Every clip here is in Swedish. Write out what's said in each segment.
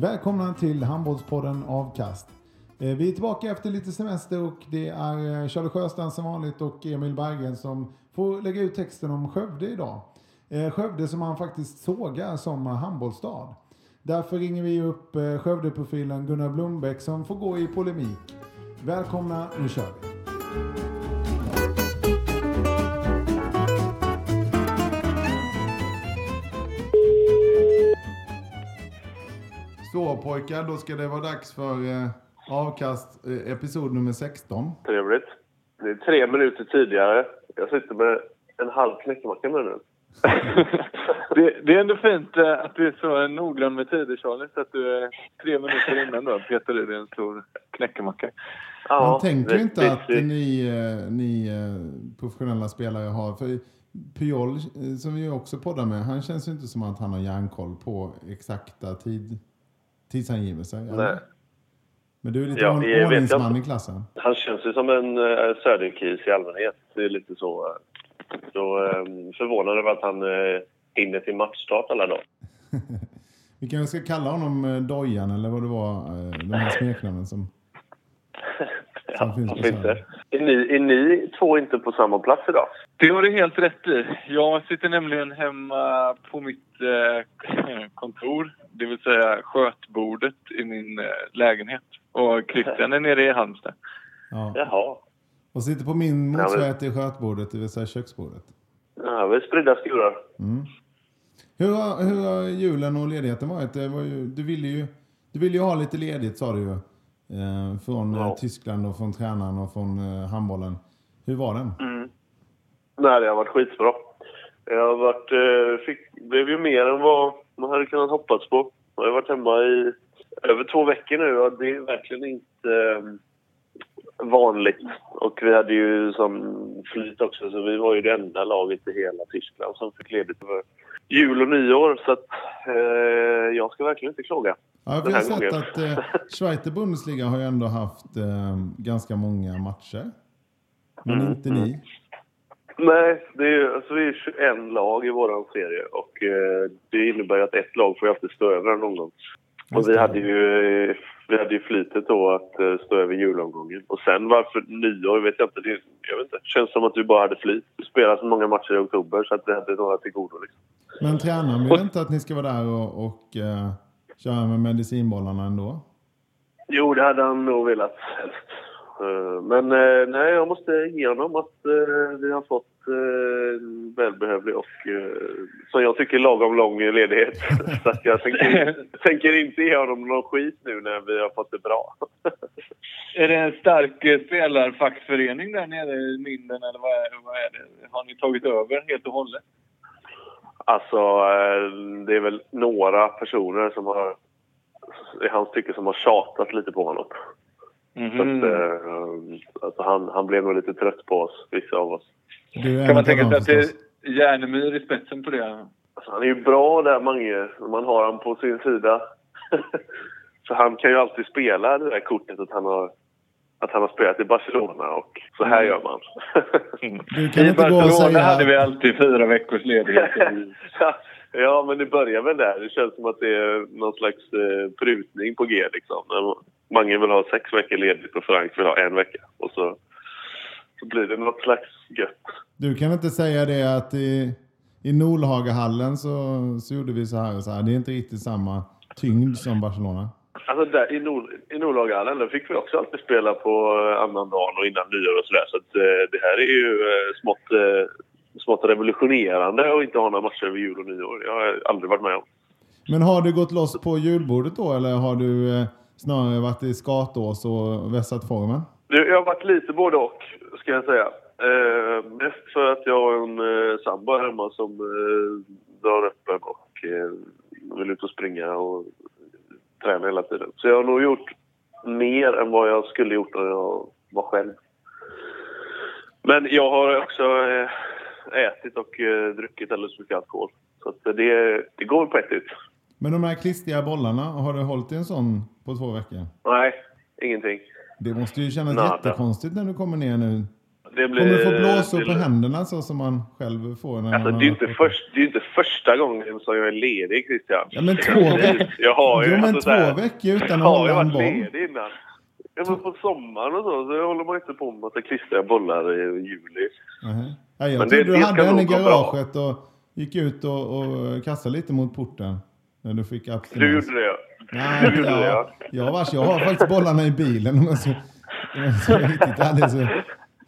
Välkomna till Handbollspodden Avkast. Eh, vi är tillbaka efter lite semester och det är eh, Charlie Sjöstrand som vanligt och Emil Berggren som får lägga ut texten om Skövde idag. Eh, Skövde som han faktiskt sågar som handbollsstad. Därför ringer vi upp Skövdeprofilen Gunnar Blombeck som får gå i polemik. Välkomna, nu kör vi! Så pojkar, då ska det vara dags för eh, avkast eh, episod nummer 16. Trevligt. Det är tre minuter tidigare. Jag sitter med en halv knäckemacka med nu. det, det är ändå fint eh, att du är så noggrann med tider Charlie. Så att du är tre minuter innan då petar i dig en stor knäckemacka. Man tänker det- inte det- att ni, eh, ni eh, professionella spelare har... För Puyol, som vi också poddar med, han känns ju inte som att han har järnkoll på exakta tid, tidsangivelser. Nej. Men du är lite Ja, ordningsman i klassen. Han känns ju som en uh, söderkis i allmänhet. Det är lite så. eh, så uh, förvånad över att han uh, hinner till matchstart alla dagar. Vi kanske ska kalla honom eh, Dojan eller vad det var, eh, de här smeknamnen som... Ja, finns på. Är ni, är ni två inte på samma plats idag? Det har du helt rätt i. Jag sitter nämligen hemma på mitt eh, kontor. Det vill säga skötbordet i min eh, lägenhet. Och Christian är nere i Halmstad. Ja. Jaha. Och sitter på min motsvarighet till skötbordet, det vill säga köksbordet. Ja, vi är spridda skurar. Hur har, hur har julen och ledigheten varit? Det var ju, du, ville ju, du ville ju ha lite ledigt sa du ju. Eh, från eh, Ja. Tyskland och från tränaren och från eh, handbollen. Hur var den? Nej, det har varit skitbra. Jag varit, fick, blev ju mer än vad man hade kunnat hoppas på. Jag har varit hemma i över två veckor nu och det är verkligen inte vanligt. Och vi hade ju som flyt också, så vi var ju det enda laget i hela Tyskland som fick ledigt över jul och nyår. Så att, eh, jag ska verkligen inte klaga. Ja, jag har sett gången. att eh, Schweizer Bundesliga har ju ändå haft eh, ganska många matcher. Men Mm, inte ni. Nej, det är, alltså vi är 21 lag i vår serie och eh, det innebär att ett lag får ju alltid stå över en omgång. Och vi hade ju, vi hade ju flytet då att eh, stå över julomgången. Och sen varför nyår vet jag inte. Det, jag vet inte. Känns som att vi bara hade flyt. Vi spelade så många matcher i oktober så att vi hade några till godo. Liksom. Men tränaren vill inte att ni ska vara där och, och eh, köra med medicinbollarna ändå? Jo, det hade han nog velat helst. Eh, Men eh, nej, jag måste ge honom att eh, vi har fått en välbehövlig och som jag tycker lagom lång ledighet. Så att jag tänker, tänker inte ge honom någon skit nu när vi har fått det bra. Är det en stark spelarfackförening där nere i Minden eller vad är, vad är det? Har ni tagit över helt och hållet? Alltså, eh, det är väl några personer som har i hans tycke som har tjatat lite på honom. Så Mhm. att, eh, alltså han, han blev nog lite trött på oss, vissa av oss. Kan man tänka sig att det är Järnemyr i spetsen på det? Alltså, han är ju bra där, Mange. Man har han på sin sida. Så han kan ju alltid spela det där kortet att han har, att han har spelat i Barcelona och så här gör man. Du kan I inte gå och Barcelona säga... hade vi alltid fyra veckors ledighet. ja, men det börjar väl där. Det känns som att det är någon slags eh, prutning på G liksom. Många vill ha sex veckor ledigt och Frank vill ha en vecka. Och så, så blir det något slags gött. Du kan inte säga det att i, i Nolhagahallen så, så gjorde vi så här och så här. Det är inte riktigt samma tyngd som Barcelona. Alltså där i, Nord, i Nordlagahallen där fick vi också alltid spela på eh, annan dagen och innan nyår och sådär. Så att, eh, det här är ju eh, smått, eh, smått revolutionerande att inte ha några matcher över jul och nyår. Jag har aldrig varit med om. Men har du gått loss på julbordet då eller har du eh, snarare varit i skatås och vässat formen? Jag har varit lite både och, ska jag säga. Eh, mest för att jag har en eh, sambo hemma som eh, drar öppen och eh, vill ut och springa och träna hela tiden. Så jag har nog gjort mer än vad jag skulle gjort när jag var själv. Men jag har också eh, ätit och eh, druckit alldeles för mycket alkohol. Så det, det går på ett ut. Men de här klistriga bollarna, har du hållit i en sån på två veckor? Nej, ingenting. Det måste ju kännas Nada. jättekonstigt när du kommer ner nu. Det blir, Kommer du få blåsor på händerna så som man själv får? När Alltså, man det, är inte först, det är inte första gången som jag är ledig, Christian. Ja, men två veckor. Jag har ju Jo, men alltså, två veckor utan att Jag har hålla ju en varit boll. ledig innan. Ja, men på sommaren och så, så håller man inte på med att klistra bollar i juli. Nähä. Ja, jag Men det- du det hade en i gå bra. garaget och gick ut och, och kastade lite mot porten. När du fick abstinens. Du gjorde det, Nej, Du det, ja. ja. Jag, vars, jag har faktiskt bollarna i bilen. Om jag ska, om jag ska riktigt ärlig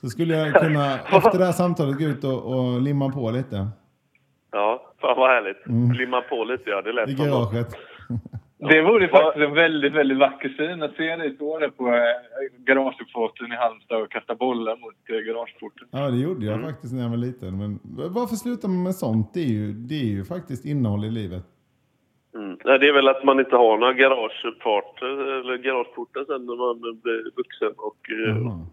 så, skulle jag kunna efter det här samtalet gå ut och, och limma på lite Ja, fan vad härligt. Limma på lite, ja. Det lät i garaget. Det vore faktiskt en väldigt, väldigt vacker syn att se dig stå där på äh, garageuppfarten i Halmstad och kasta bollar mot äh, garageporten. Ja, det gjorde Mm. jag faktiskt när jag var liten. Men varför slutar man med sånt? Det är ju, det är ju faktiskt innehåll i livet. Mm. Nej, det är väl att man inte har några garageuppfarter eller garageportar sen när man blir vuxen. Och, eh, Jaha.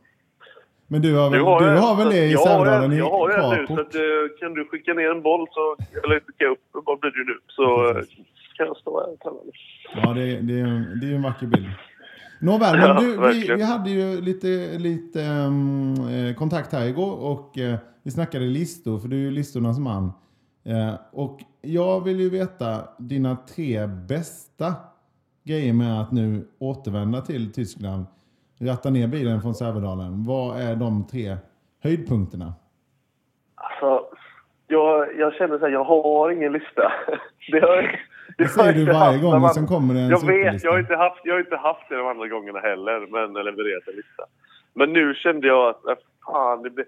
Men du har väl, Du har, du har väl det i Sävedalen Jag har en nu, så att, eh, kan du skicka ner en boll så, eller skicka upp boll blir det nu, så eh, kan jag stå här och lite. Ja, det, är- det, är, det är ju en vacker bild. Nåväl, Ja, men du, vi, vi hade ju lite, lite eh, kontakt här igår och eh, vi snackade listor, för du är ju listornas man. Eh, och jag vill ju veta dina tre bästa grejer med att nu återvända till Tyskland. Ratta ner bilen från Sävedalen. Vad är de tre höjdpunkterna? Alltså, jag, jag känner så här, jag har ingen lista. Det, har, det Det säger du varje gång man- sen kommer en Jag vet, jag har, inte haft, jag har inte haft det de andra gångerna heller, men eller levererat en lista. Men nu kände jag att, äh, fan, det blir,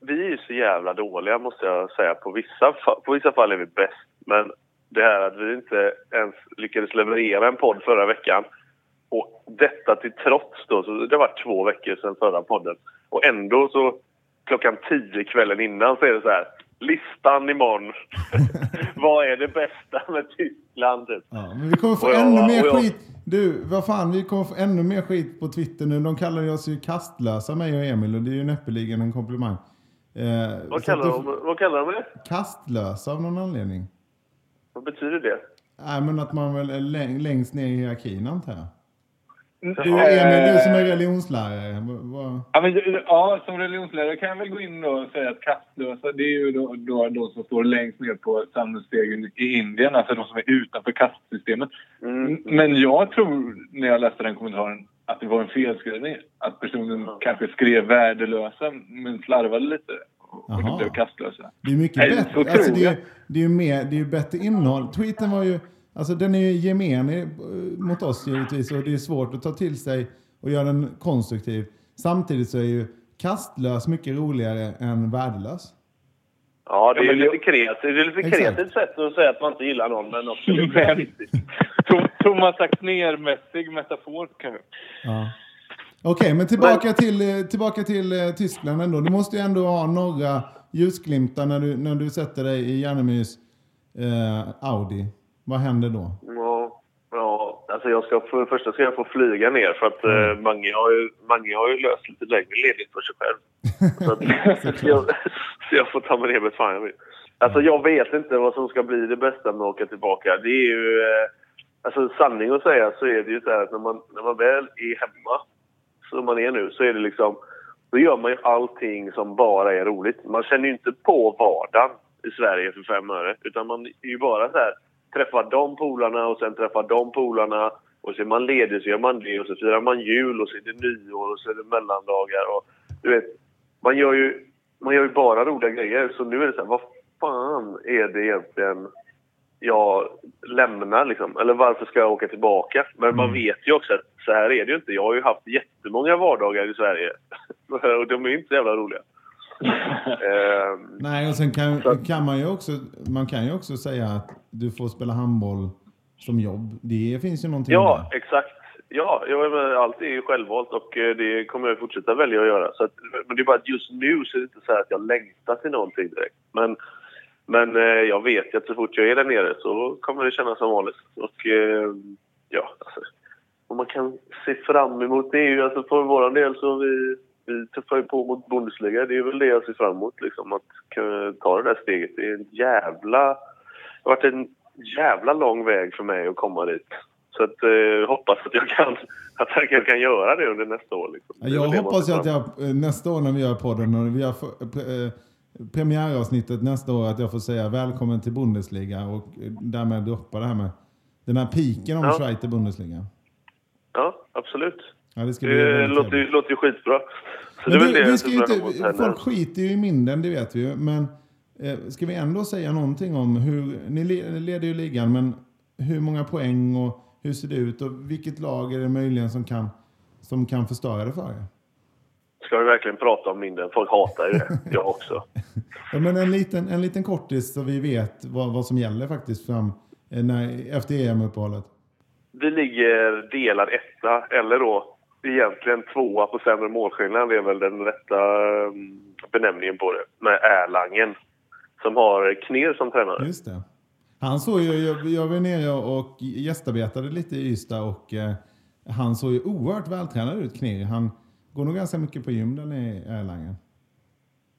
vi är ju så jävla dåliga måste jag säga. På vissa, på vissa fall är vi bäst, men det här att vi inte ens lyckades leverera en podd förra veckan och detta till trots då, så det var två veckor sedan förra podden. Och ändå så klockan tio kvällen innan så är det så här. Listan imorgon. Vad är det bästa med Tyskland? Typ? Ja, men vi kommer få jag- ännu mer jag- skit. Du, vad fan, vi kommer få ännu mer skit på Twitter nu. De kallar oss ju kastlösa, mig och Emil, och det är ju näppeligen en komplimang. Eh, Vad, kallar du- de, vad kallar de det? Kastlösa av någon anledning. Vad betyder det? Nej, men att man väl är läng- längst ner i hierarkin, antar jag. Du, Eh, Emil, du som är religionslärare. vad- Ja, men, ja, som religionslärare kan jag väl gå in och säga att kastlösa det är ju då, då de som står längst ner på samhällsstegen i Indien, alltså de som är utanför kastsystemet. Mm. Men jag tror, när jag läste den kommentaren, att det var en felskrivning. Att personen kanske skrev värdelösa, men slarvade lite. Och och det blev kastlösa. Det är mycket Nej, bättre. Alltså, det, är, det är ju mer, det är bättre innehåll. Tweeten var ju, alltså den är ju gemenig eh, mot oss givetvis och det är svårt att ta till sig och göra den konstruktiv. Samtidigt så är ju kastlös mycket roligare än värdelös. Ja, det är ju lite kreativt. Det är lite kreativt sätt att säga att man inte gillar någon, men också lite Thomas Axnér-mässig metafor kanske. Ja. Okej, men tillbaka till, eh, tillbaka till eh, Tyskland ändå. Du måste ju ändå ha några ljusglimtar när du, när du sätter dig i Järnemyrs eh, Audi. Vad händer då? Ja, ja, alltså jag ska för det första ska jag få flyga ner för att Mm. eh, Mange, har ju, Mange har ju löst lite längre ledigt för sig själv. Så, att, så, jag, så jag får ta mig ner med fan jag vill. Alltså jag vet inte vad som ska bli det bästa med att åka tillbaka. Det är ju... Eh, alltså sanning att säga så är det ju så här att när man, när man väl är hemma, som man är nu, så är det liksom... Då gör man ju allting som bara är roligt. Man känner ju inte på vardagen i Sverige för fem öre. Utan man är ju bara så här, träffar de polarna och sen träffar de polarna. Och så är man ledig så gör man det och så firar man jul och så är det nyår och så är det mellandagar. Och, du vet, man gör ju, man gör ju bara roliga grejer. Så nu är det så här, vad fan är det egentligen jag lämnar liksom? Eller varför ska jag åka tillbaka? Men man vet ju också att så här är det ju inte. Jag har ju haft jättemånga vardagar i Sverige. och de är inte så jävla roliga. Ehm, Nej, och sen kan, kan man ju också, man kan ju också säga att du får spela handboll som jobb. Det finns ju någonting Ja, där. exakt. Ja, allt är ju självvalt och eh, det kommer jag fortsätta välja att göra. Så att, men det är bara att just nu så är det inte så här att jag längtar till någonting direkt. Men, men eh, jag vet ju att så fort jag är där nere så kommer det kännas som vanligt. Och eh, ja, alltså, vad man kan se fram emot det är ju alltså för vår del så vi, vi tuffar ju på mot Bundesliga. Det är väl det jag ser fram emot liksom. Att kunna ta det där steget. Det är en jävla... Det har varit en jävla lång väg för mig att komma dit. Så att, eh, hoppas att jag kan, att jag kan göra det under nästa år. Liksom. Jag hoppas att jag eh, nästa år när vi gör podden och vi gör pre- eh, premiäravsnittet nästa år att jag får säga välkommen till Bundesliga och eh, därmed droppa det här med den här piken om Ja. Schweiz i Bundesliga. Ja, absolut. Ja, det ska bli Det låter, ju- låter ju skitbra. Så Men det det vi ska inte, folk skiter ju i minden, det vet vi ju. Men eh, ska vi ändå säga någonting om hur, ni leder ju ligan, men hur många poäng och hur ser det ut och vilket lag är det möjligen som kan, som kan förstöra det för er? Ska vi verkligen prata om minden? Folk hatar ju det. Jag också. Ja, men en liten, en liten kortis så vi vet vad, vad som gäller faktiskt fram eh, när, efter EM-uppehållet. Vi ligger delad etta, eller då egentligen tvåa på sämre målskillnad. Är väl den rätta mm, benämningen på det. Med Erlangen. Som har Kner som tränare. Just det. Han såg ju, jag, jag var nere och gästarbetade lite i Ystad och eh, han såg ju oerhört vältränad ut, Knir. Han går nog ganska mycket på gym där nere i Erlangen.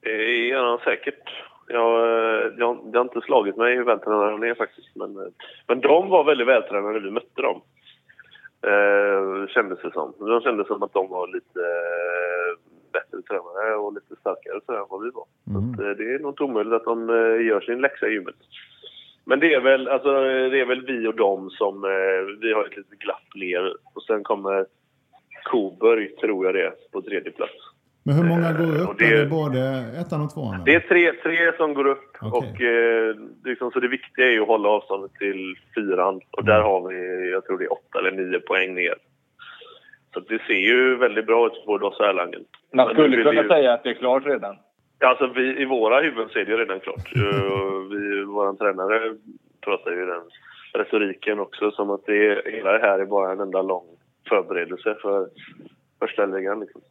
Det gör han säkert. Jag, eh, jag, det har inte slagit mig hur vältränade han är faktiskt. Men, eh, men de var väldigt vältränade när vi mötte dem. Eh, kändes det som. De kändes som att de var lite eh, bättre tränare och lite starkare så än vad vi var. Så att, eh, det är nog inte omöjligt att de eh, gör sin läxa i gymmet. Men det är väl, alltså, det är väl vi och dem som... Eh, vi har ett litet glapp ner. Och sen kommer Coburg, tror jag det är, på tredje plats. Men hur många Eh, går och upp? det- Är det både ettan och tvåan? Det är tre, tre som går upp. Okej. Och, eh, liksom, så det viktiga är ju att hålla avståndet till fyran. Och där har vi, jag tror det är åtta eller nio poäng ner. Så det ser ju väldigt bra ut för oss Erlangen. Man Men skulle kunna ju- säga att det är klart redan. Ja, Alltså vi, i våra huvuden så är det ju redan klart. Eh, vi, vår tränare pratar ju den retoriken också som att det är, hela det här är bara en enda lång förberedelse för första ligan. Liksom.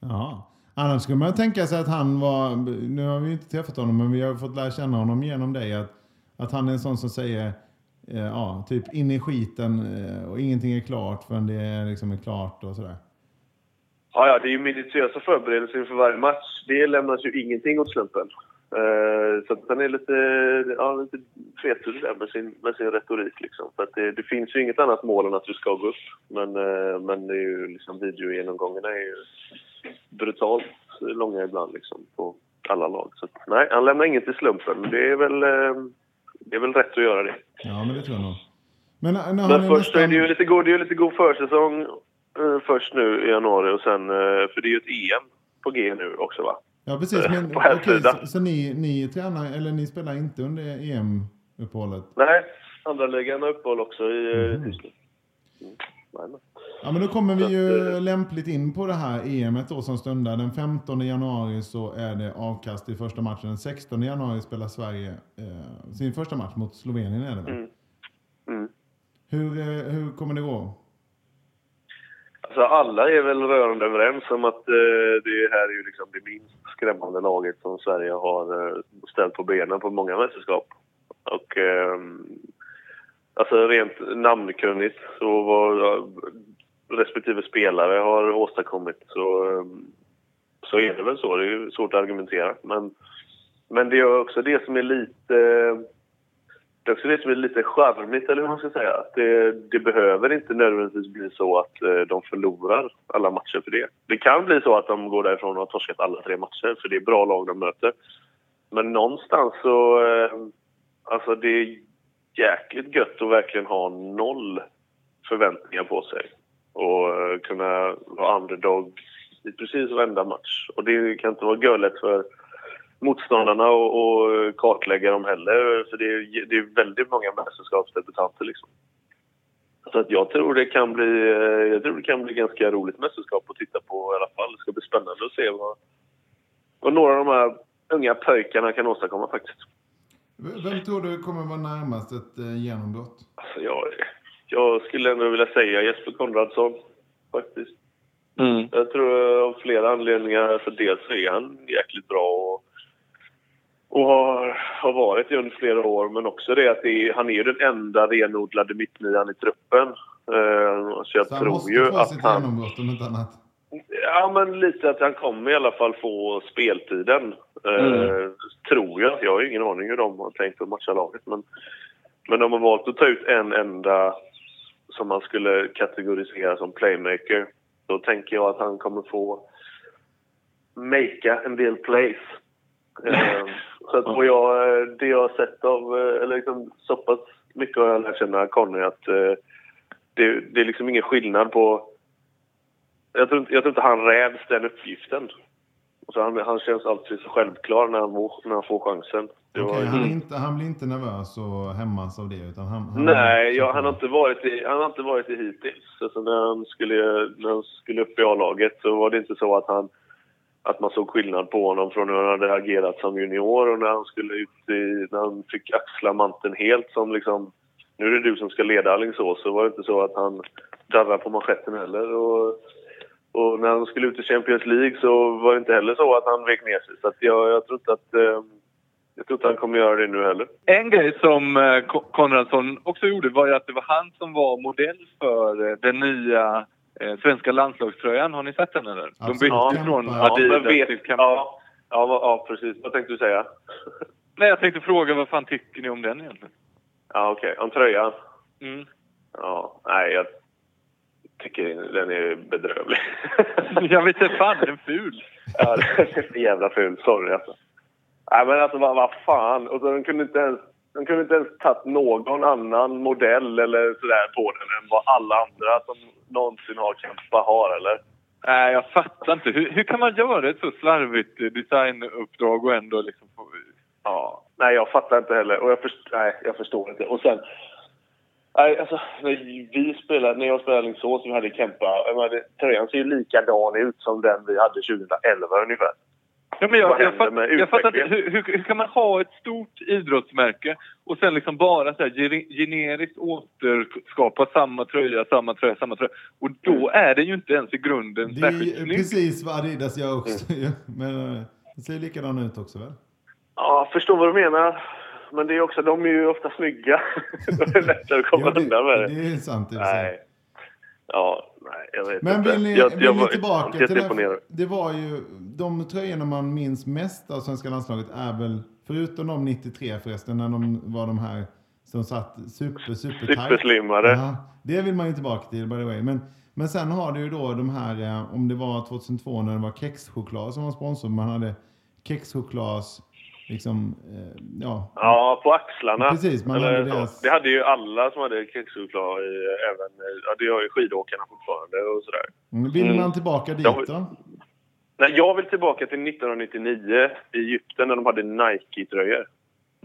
Ja. Annars skulle man tänka sig att han var, nu har vi ju inte träffat honom, men vi har fått lära känna honom genom dig. Att, att han är en sån som säger, eh, ja, typ in i skiten eh, och ingenting är klart förrän det är, liksom är klart och sådär. Ja, ja, det är ju minutiösa förberedelser inför varje match. Det lämnas ju ingenting åt slumpen. Eh, så att han är lite, ja, lite tvetydig där med sin, med sin retorik. Liksom. För att det, det finns ju inget annat mål än att du ska gå upp. Men, eh, men det är ju, liksom, videogenomgångarna är ju brutalt långa ibland liksom, på alla lag. Så nej, han lämnar inget till slumpen. Det är väl, eh, det är väl rätt att göra det. Ja, men det tror jag nog. Men när, han Men är först är nästan... det ju lite god, det är ju lite god försäsong eh, först nu i januari och sen, eh, för det är ju ett EM på G nu också va? Ja, precis. Men, på här okej, så, så ni, ni tränar, eller ni spelar inte under EM-uppehållet? Nej, andra ligan har uppehåll också i Mhm. mm. Tyskland. Mm. Jajamän. Ja, men då kommer vi ju att, eh, lämpligt in på det här EMet då som stundar. Den 15 januari så är det avkast i första matchen. Den 16 januari spelar Sverige eh, sin första match mot Slovenien är det väl? Mm. Mm. Hur, eh, hur kommer det gå? Alltså alla är väl rörande överens om att eh, det här är ju liksom det minst skrämmande laget som Sverige har eh, ställt på benen på många mästerskap. Och eh, alltså rent namnkunnigt så vad respektive spelare har åstadkommit så, ehm, så är det väl så. Det är ju svårt att argumentera. Men, men det är också det som är lite det är också det som är lite charmigt, eller hur man ska säga. Att det, det behöver inte nödvändigtvis bli så att eh, de förlorar alla matcher för det. Det kan bli så att de går därifrån och har torskat alla tre matcher, för det är bra lag de möter. Men någonstans så... Eh, alltså det jäkligt gött att verkligen ha noll förväntningar på sig. Och eh, kunna vara underdog i precis varenda match. Och det kan inte vara görlätt för motståndarna att kartlägga dem heller. För det är, det är väldigt många mästerskapsdebutanter liksom. Så att jag tror det kan bli, eh, jag tror det kan bli ganska roligt mästerskap att titta på i alla fall. Det ska bli spännande att se vad, vad några av de här unga pojkarna kan åstadkomma faktiskt. Vem tror du kommer vara närmast ett eh, genombrott? Alltså jag, jag skulle ändå vilja säga Jesper Konradsson faktiskt. Mm. Jag tror av flera anledningar. För dels är han jäkligt bra och, och har, har varit det under flera år. Men också det att det är, han är den enda renodlade mittnian i truppen. Eh, så jag Så han tror måste ju få att sitt han... genombrott om inte annat. Ja, men lite att han kommer i alla fall få speltiden. Eh, Mm. Tror jag. Jag har ingen aning hur de har tänkt att matcha laget. Men, men de har valt att ta ut en enda som man skulle kategorisera som playmaker. Då tänker jag att han kommer få makea en del plays. Eh, så att vad jag, det jag har sett av, eh, eller liksom så pass mycket har jag lärt känna Conny att eh, det, det är liksom ingen skillnad på jag tror, inte, jag tror inte han räds den uppgiften. Så han, han känns alltid så självklar när han, när han får chansen. Var- han, är inte, han blir inte nervös och hämmas av det utan han... han Nej, ja, han, har inte varit i, han har inte varit det hittills. Alltså när, han skulle, när han skulle upp i A-laget så var det inte så att, han, att man såg skillnad på honom från hur han hade agerat som junior och när han skulle ut i, när han fick axla manteln helt som liksom nu är det du som ska leda Alingsås så var det inte så att han darrade på manschetten heller. Och, och när han skulle ut i Champions League så var det inte heller så att han vek ner sig. Så att jag, jag tror inte att eh, jag tror inte han kommer göra det nu heller. En grej som eh, Ko- Konradsson också gjorde var ju att det var han som var modell för eh, den nya svenska landslagströjan. Har ni sett den eller? De bytte Ja, från. Ja, Adidas vet, till ja, ja, ja, precis. Vad tänkte du säga? Nej, jag tänkte fråga vad fan tycker ni om den egentligen? Ja, okej. Om tröjan? Mm. Ja, nej, jag tycker den är bedrövlig. Jag vet inte fan, den är ful. ja, den är för jävla ful. Sorry alltså. Nej, men alltså vad, vad fan. Och så de kunde inte ens... De kunde inte ens tagit någon annan modell eller sådär på den än vad alla andra som någonsin har Kempa har, eller? Nej, jag fattar inte. Hur, hur kan man göra ett så slarvigt designuppdrag och ändå liksom få... Ja, nej jag fattar inte heller. Och jag, först, nej, jag förstår inte. Och sen... Nej, alltså, när vi spelade, när jag spelade i Alingsås och vi hade Kempa, menar, det- tröjan ser ju likadan ut som den vi hade 2011 ungefär. Ja, men jag, Vad jag, fatt, jag fattar inte. Hur, hur, hur kan man ha ett stort idrottsmärke och sen liksom bara så här gene- generiskt återskapa samma tröja, samma tröja, samma tröja. Och då är den ju inte ens i grunden Det är särskilt ju snygg. precis vad Adidas gör också Mm. Men eh, det ser likadan ut också väl? Ja, jag förstår vad du menar. Men det är också, de är ju ofta snygga. Då är det lättare att komma Ja, undan med det, det. det är sant sig. Nej. Ja, nej, jag vet Men inte. vill ni, jag, vill jag ni var tillbaka till det? Det var ju de tröjorna man minns mest av svenska landslaget är väl, förutom de 93 förresten, när de var de här som satt super, super. Superslimmade. Ja, det vill man ju tillbaka till by the way. Men, men sen har du ju då de här, eh, om det var 2002 när det var kexchoklad som var sponsor, man hade kexchoklads, liksom, eh, ja. Ja, på axlarna. Precis, man Eller, hade deras- Det hade ju alla som hade kexchoklad, i, även, ja, det har ju skidåkarna fortfarande och sådär. Mm, Vill Mm. man tillbaka dit Ja, då? Nej, jag vill tillbaka till 1999 i Egypten när de hade Nike-tröjor.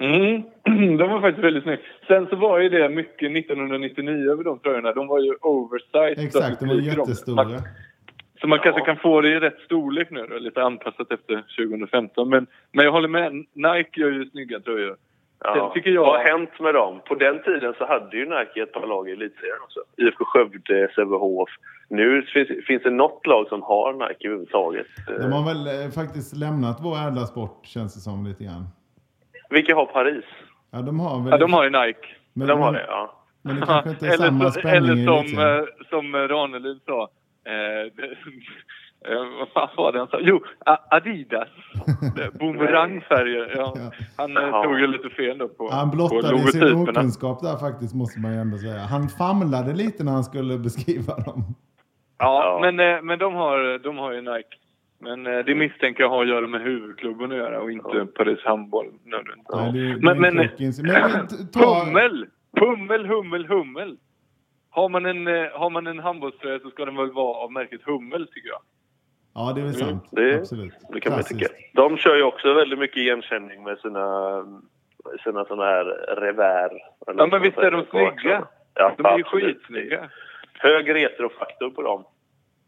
Mm. De var faktiskt väldigt snygga. Sen så var ju det mycket 1999 över de tröjorna. De var ju oversized. Exakt, de var Så man- jättestora. Så man Ja. kanske kan få det i rätt storlek nu då, lite anpassat efter 2015. Men, men jag håller med, Nike gör ju snygga tröjor. Ja. Sen tycker jag- Vad har hänt med dem? På den tiden så hade ju Nike ett par lag i elitserien också. IFK Skövde, Sävehof. Nu finns, finns det något lag som har Nike överhuvudtaget. De har väl eh, faktiskt lämnat vår ädla sport känns det som lite grann. Vilka har Paris? Ja, de har väl... Ja, de har ju Nike. men, de har det, ja. Men det kanske inte är eller samma så, spänning i eller som, elitserien. eh, som Ranelid sa. Eh, Eh, vad fan var det han sa? Jo, Adidas. Boomerangfärger. Ja. Ja. Han eh, Jaha. tog ju lite fel då på, Han på blottade sin logotyperna. okunskap där faktiskt, måste man ju ändå säga. Han famlade lite när han skulle beskriva dem. Ja, Ja. men, eh, men de, har, de har ju Nike. Men eh, det misstänker jag har att göra med huvudklubben att göra och inte Paris Handboll. Nej, det, är- det Men- men- men, men ta, Pummel! Pummel, hummel, hummel. Har man en, eh, har man en handbollströja så ska den väl vara av märket Hummel tycker jag. Ja, det är väl sant. Mm, det- Absolut. Det kan man tycka. De kör ju också väldigt mycket igenkänning med sina, sina såna här revär. Ja, men visst är de snygga? Ja, De är ju skitsnygga. Hög retrofaktor på dem.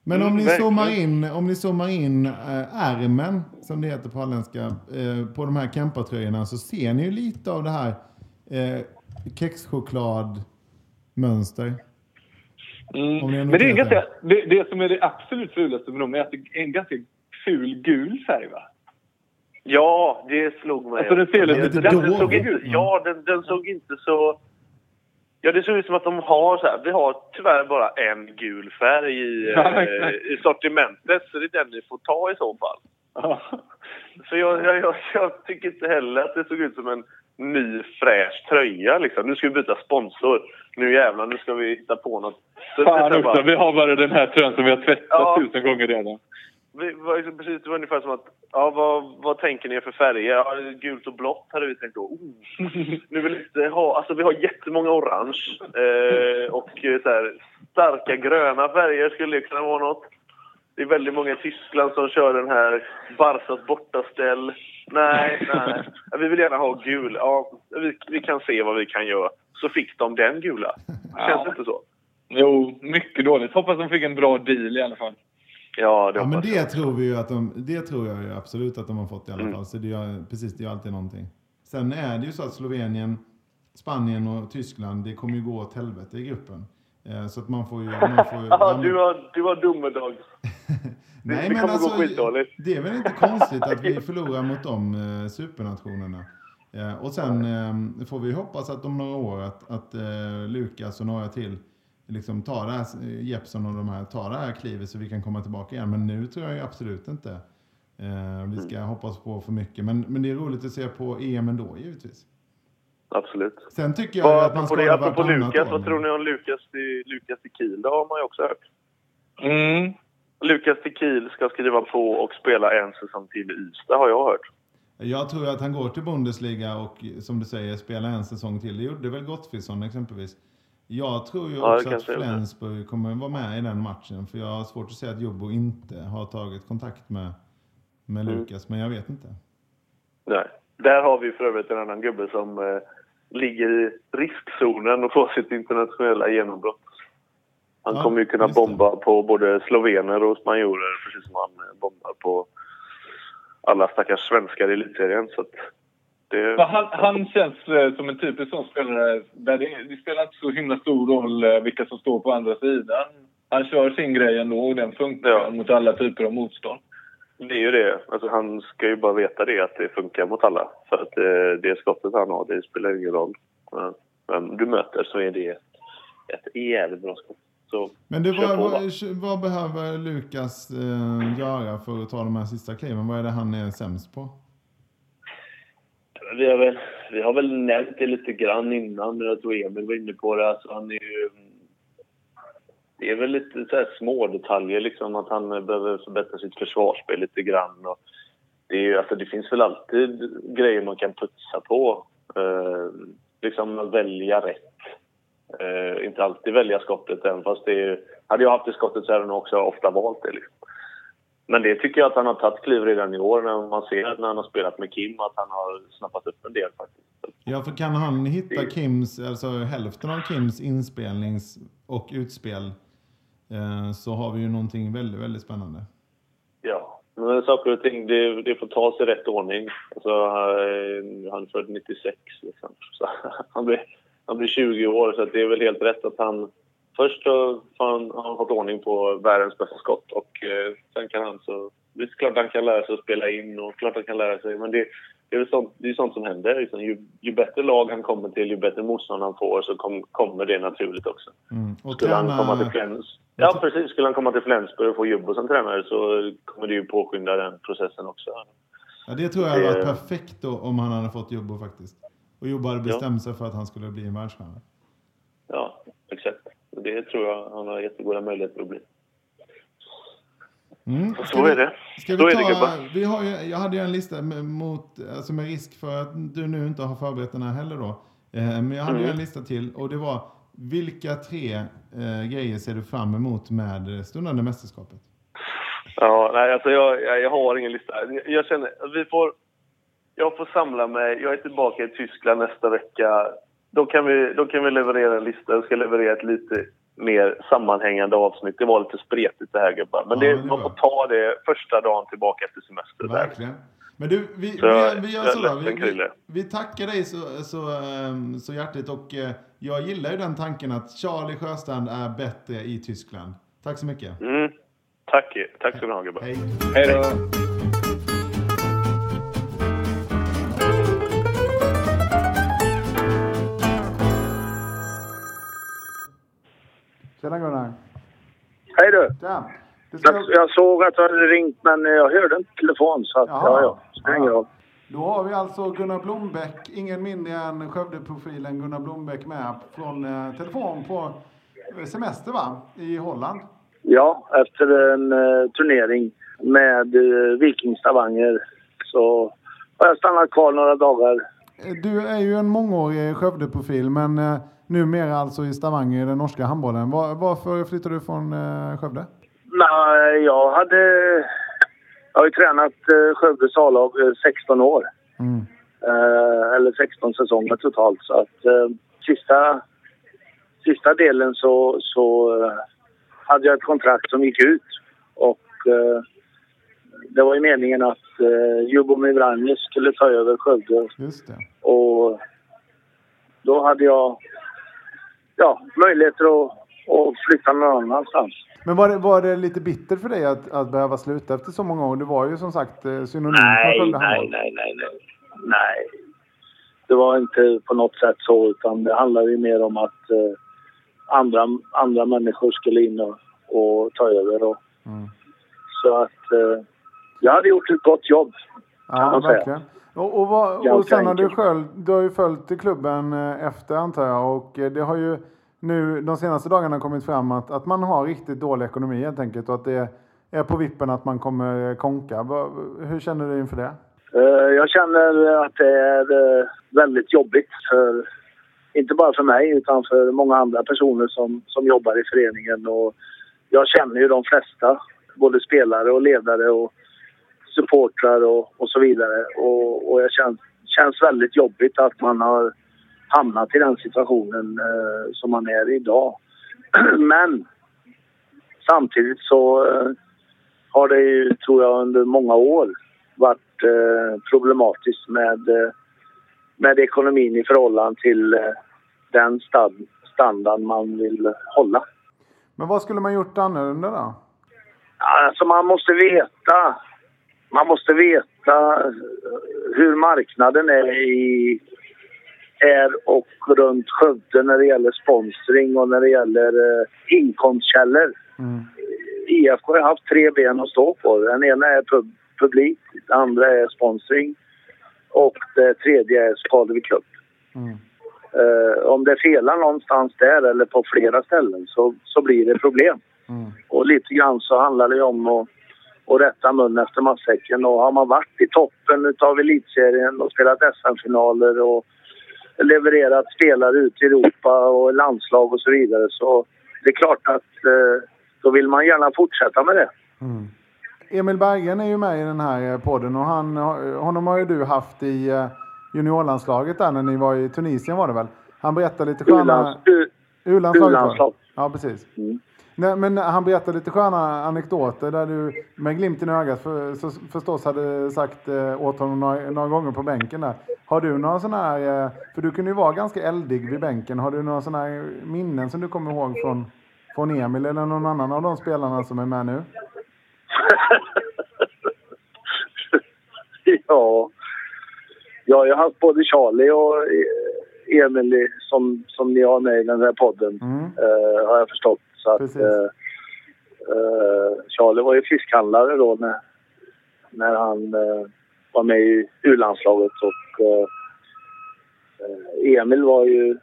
Men om Mm, ni, verkligen. zoomar in, om ni zoomar in äh, ärmen, som det heter på holländska, eh, på de här Kempa-tröjorna så ser ni ju lite av det här eh, kexchokladmönster. Mm. Har Men det, är noterat ganska, det, det som är det absolut fulaste med dem är att det är en ganska ful gul färg va? Ja, det slog mig. Alltså, den ser lite den, den såg inte, Ja, den, den såg inte så... Ja, det såg ut som att de har så här. Vi har tyvärr bara en gul färg i, Ja, eh, i sortimentet, så det är den ni får ta i så fall. För jag, jag, jag, jag tycker inte heller att det såg ut som en ny fräsch tröja. Liksom. Nu ska vi byta sponsor. Nu jävlar, nu ska vi hitta på något. Fan också, bara- vi har bara den här tröjan som vi har tvättat Ja. tusen gånger redan. Vi var liksom precis, det var ungefär som att, ja vad, vad tänker ni för färger? Ja, gult och blått hade vi tänkt då. Oh. Nu vill inte ha, alltså vi har jättemånga orange eh, och eh, så här, starka gröna färger skulle det kunna vara något. Det är väldigt många i Tyskland som kör den här Barsas bortaställ. Nej, nej. Vi vill gärna ha gul. Ja, vi, vi kan se vad vi kan göra. Så fick de den gula. Känns Ja. det inte så? Jo, mycket dåligt. Hoppas de fick en bra deal i alla fall. Ja, det Ja, men det jag. tror vi ju att de, det tror jag ju absolut att de har fått i alla Mm. fall. Så det gör, precis, det gör alltid någonting. Sen är det ju så att Slovenien, Spanien och Tyskland, det kommer ju gå åt helvete i gruppen. Eh, så att man får ju... Man får ju Ja, du har, du har domedag. Nej, det men kommer gå alltså, det är väl inte konstigt att vi förlorar mot de eh, supernationerna. Eh, och sen eh, får vi hoppas att om några år att, att eh, Lukas och några till liksom tar det här, eh, Jeppsson och de här, tar det här klivet så vi kan komma tillbaka igen. Men nu tror jag absolut inte eh, vi ska hoppas på för mycket. Men, men det är roligt att se på EM ändå givetvis. Absolut. Sen tycker jag att man ska det, apropå Lukas, vad tror ni om Lukas till, Lukas till Kiel? Det har man ju också hört. Mm. Lukas till Kiel ska skriva på och spela en säsong till i Ystad har jag hört. Jag tror att han går till Bundesliga och som du säger spelar en säsong till. Det gjorde väl Gottfridsson exempelvis. Jag tror ju Ja, också att. Flensburg kommer vara med i den matchen. För jag har svårt att säga att Jobbo inte har tagit kontakt med, med Mm. Lukas. Men jag vet inte. Nej. Där har vi för övrigt en annan gubbe som eh, ligger i riskzonen och får sitt internationella genombrott. Han Ja, kommer ju kunna just det. bomba på både slovener och spanjorer precis som han bombar på alla stackars svenskar i elitserien. Så att det, Han, han känns eh, som en typisk sån spelare där det, det spelar inte så himla stor roll eh, vilka som står på andra sidan. Han kör sin grej ändå och den funkar Ja. mot alla typer av motstånd. Det är ju det. Alltså, han ska ju bara veta det, att det funkar mot alla. För att eh, det skottet han har, det spelar ingen roll. Men, vem du möter så är det ett jävligt bra skott. Så Men du, vad, vad, va? vad behöver Lukas eh, göra för att ta de här sista kliven? Vad är det han är sämst på? Vi har, väl, vi har väl nämnt det lite grann innan, men jag tror Emil var inne på det. Alltså, han är ju... Det är väl lite så små detaljer, liksom att han behöver förbättra sitt försvarsspel lite grann. Och det, är, ju- alltså, det finns väl alltid grejer man kan putsa på. Eh, liksom välja rätt. Eh, inte alltid välja skottet, även fast det är, Hade jag haft det skottet så hade jag nog också ofta valt det. Liksom. Men det tycker jag att han har tagit kliv redan i år när man ser när han har spelat med Kim att han har snappat upp en del faktiskt. Ja, för kan han hitta Kims, alltså hälften av Kims inspelnings och utspel Eh, så har vi ju någonting väldigt, väldigt spännande. Ja, men saker och ting det, det får tas i rätt ordning. Alltså, eh, han är född 96 liksom. Så han, blir, han blir 20 år så att det är väl helt rätt att han Först får han, har han fått ordning på världens bästa skott och eh, sen kan han så det är klart han kan lära sig att spela in och klart han kan lära sig. Men det, det är sånt, det är sånt som händer. Liksom. Ju, ju bättre lag han kommer till, ju bättre motstånd han får så kom, kommer det naturligt också. Mm. Och Skulle han träna- komma till Flens... Ja, precis. Skulle han komma till Flensburg och få Jubbo som tränare så kommer det ju påskynda den processen också. Ja, det tror jag hade varit perfekt då, om han hade fått Jobbo faktiskt. Och Jobbo hade bestämt sig för att han skulle bli en världsstjärna. Ja, exakt. Det tror jag han har jättegoda möjligheter att bli. Mm. Så är det. Ska Så vi är det, ta, gubbar. vi har ju, jag hade ju en lista med, mot, alltså med risk för att du nu inte har förberett den här heller då. Eh, men jag hade Mm. ju en lista till och det var vilka tre eh, grejer ser du fram emot med stundande mästerskapet? Ja, nej, alltså jag, jag, jag har ingen lista. Jag, jag känner att vi får... Jag får samla mig. Jag är tillbaka i Tyskland nästa vecka. Då kan vi, då kan vi leverera en lista. Jag ska leverera ett lite mer sammanhängande avsnitt. Det var lite spretigt det här gubbar. Men Ja, det, det man får ta det första dagen tillbaka efter semester. där. Verkligen. Men du, vi, Så vi, vi gör så Vi, vi, vi tackar dig så, så, ehm, så hjärtligt och eh, jag gillar ju den tanken att Charlie Sjöstrand är bättre i Tyskland. Tack så mycket. Mm. Tack, tack ska ni ha gubbar. Hej. Hej då! Tjena Gunnar. Hej du! Tja. Ska, Jag, jag såg att du hade ringt men jag hörde inte telefon så att, Jaha. ja, ja. Roll. Då har vi alltså Gunnar Blombeck, ingen mindre än Skövde-profilen Gunnar Blombeck med från eh, telefon på eh, semester va? I Holland. Ja, efter en eh, turnering med uh, Viking Stavanger så har jag stannat kvar några dagar. Eh, Du är ju en mångårig Skövde-profil men eh, numera alltså i Stavanger i den norska handbollen. Var, varför flyttade du från eh, Skövde? Nej, jag hade... Jag har ju tränat uh, Skövdes A-lag eh, 16 år. Mm. Eh, eller 16 säsonger totalt. Så att eh, sista, sista delen så, så eh, hade jag ett kontrakt som gick ut. Och eh, det var ju meningen att uh, Jubomir Vranjes skulle ta över Skövde. Just det. Och då hade jag ja, möjligheter att, att flytta någon annanstans. Men var det, var det lite bitter för dig att, att behöva sluta efter så många år? Du var ju som sagt eh, synonym Nej, nej, nej, nej, nej. Nej. Det var inte på något sätt så, utan det handlade ju mer om att eh, andra, andra människor skulle in och, och ta över. Och, Mm. Så att eh, jag hade gjort ett gott jobb. Ja, man säga. Och, och, vad, och sen har du själv, du har ju följt klubben eh, efter antar jag och eh, det har ju nu de senaste dagarna kommit fram att, att man har riktigt dålig ekonomi helt enkelt och att det är på vippen att man kommer eh, konka. Hur känner du inför det? Jag känner att det är väldigt jobbigt för, inte bara för mig utan för många andra personer som, som jobbar i föreningen. Och jag känner ju de flesta, både spelare och ledare och supportrar och, och så vidare. Och, och jag känns, känns väldigt jobbigt att man har hamnat i den situationen eh, som man är i idag. Men samtidigt så eh, har det ju, tror jag, under många år varit eh, problematiskt med, eh, med ekonomin i förhållande till eh, den stad, standard man vill hålla. Men vad skulle man gjort annorlunda då? Alltså man måste veta, man måste veta eh, hur marknaden är i är och runt Skövde när det gäller sponsring och när det gäller eh, inkomstkällor. Mm. IFK har haft tre ben att stå på. Den ena är pub publik, det andra är sponsring och det tredje är Skadevik Cup. Mm. Eh, om det felar någonstans där eller på flera ställen så, så blir det problem. Mm. Och lite grann så handlar det om att, att rätta mun efter matsäcken. Och har man varit i toppen av elitserien och spelat SM-finaler och levererat spelare ut i Europa och landslag och så vidare så det är klart att eh, då vill man gärna fortsätta med det. Mm. Emil Berggren är ju med i den här eh, podden och han, honom har ju du haft i eh, juniorlandslaget där när ni var i Tunisien var det väl? Han berättade lite sköna... U-lands, U, U-landslaget. Ja, precis. Mm. Nej, men han berättade lite sköna anekdoter där du med glimten i ögat för, så, förstås hade sagt eh, åt honom några, några, gånger på bänken där. Har du några sådana här, eh, för du kunde ju vara ganska eldig vid bänken, har du några sådana här minnen som du kommer ihåg från, från Emil eller någon annan av de spelarna som är med nu? ja. ja, jag har haft både Charlie och eh, Emil som, som ni har med i den här podden, mm. eh, har jag förstått. Så att, Precis. eh, eh, Charlie var ju fiskhandlare då när, när han eh, var med i U-landslaget. Och, eh, eh, Emil var ju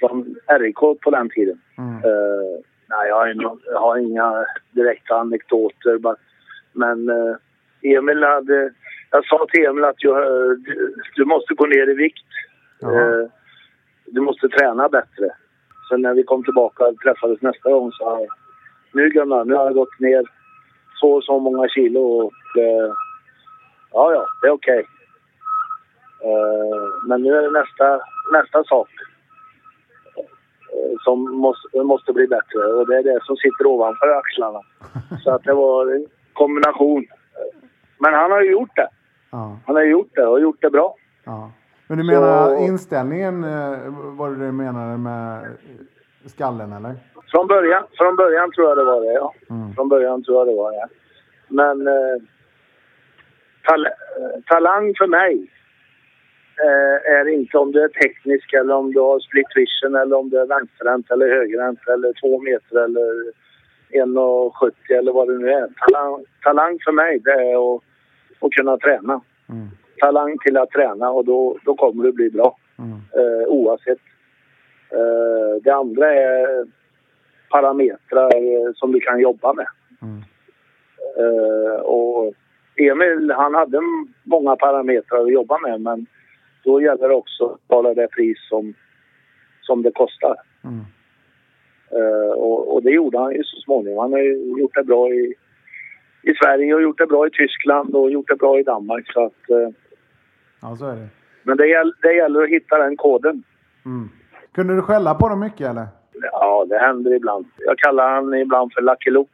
från RIK på den tiden. Mm. Eh, nej, jag har, inga, jag har inga direkta anekdoter. but- Men Emil hade... Jag sa till Emil att jag, du, du måste gå ner i vikt. Eh, du måste träna bättre. Sen när vi kom tillbaka och träffades nästa gång så jag nu Gunnar, nu har jag gått ner så och så många kilo och eh, ja, ja, det är okej. Eh, men nu är det nästa, nästa sak eh, som måste, måste bli bättre och det är det som sitter ovanför axlarna. Så att det var en kombination. Men han har ju gjort det. Ja, Han har gjort det och gjort det bra. ja. Men du menar Så- inställningen, eh, var det du menade med skallen eller? Från början, från början tror jag det var det, ja. Mm. Från början tror jag det var det. Men eh, tal eh, talang för mig eh, är inte om du är teknisk eller om du har split vision eller om du är vänsterhänt eller högerhänt eller två meter eller 1,70 eller vad det nu är. Talang, talang för mig det är att, att kunna träna. Mm. Talang till att träna och då, då kommer du bli bra Mm. eh, oavsett. Eh, det andra är parametrar eh, som du kan jobba med. Mm. Eh, och Emil, han hade många parametrar att jobba med men då gäller det också att betala det pris som, som det kostar. Mm. Eh, och, och det gjorde han ju så småningom. Han har gjort det bra i, i Sverige och gjort det bra i Tyskland och gjort det bra i Danmark. Så att, eh, Ja, så är det. men det, gäll, det gäller att hitta den koden. Mm. Kunde du skälla på dem mycket eller? Ja, det händer ibland. Jag kallar han ibland för Lucky Luke.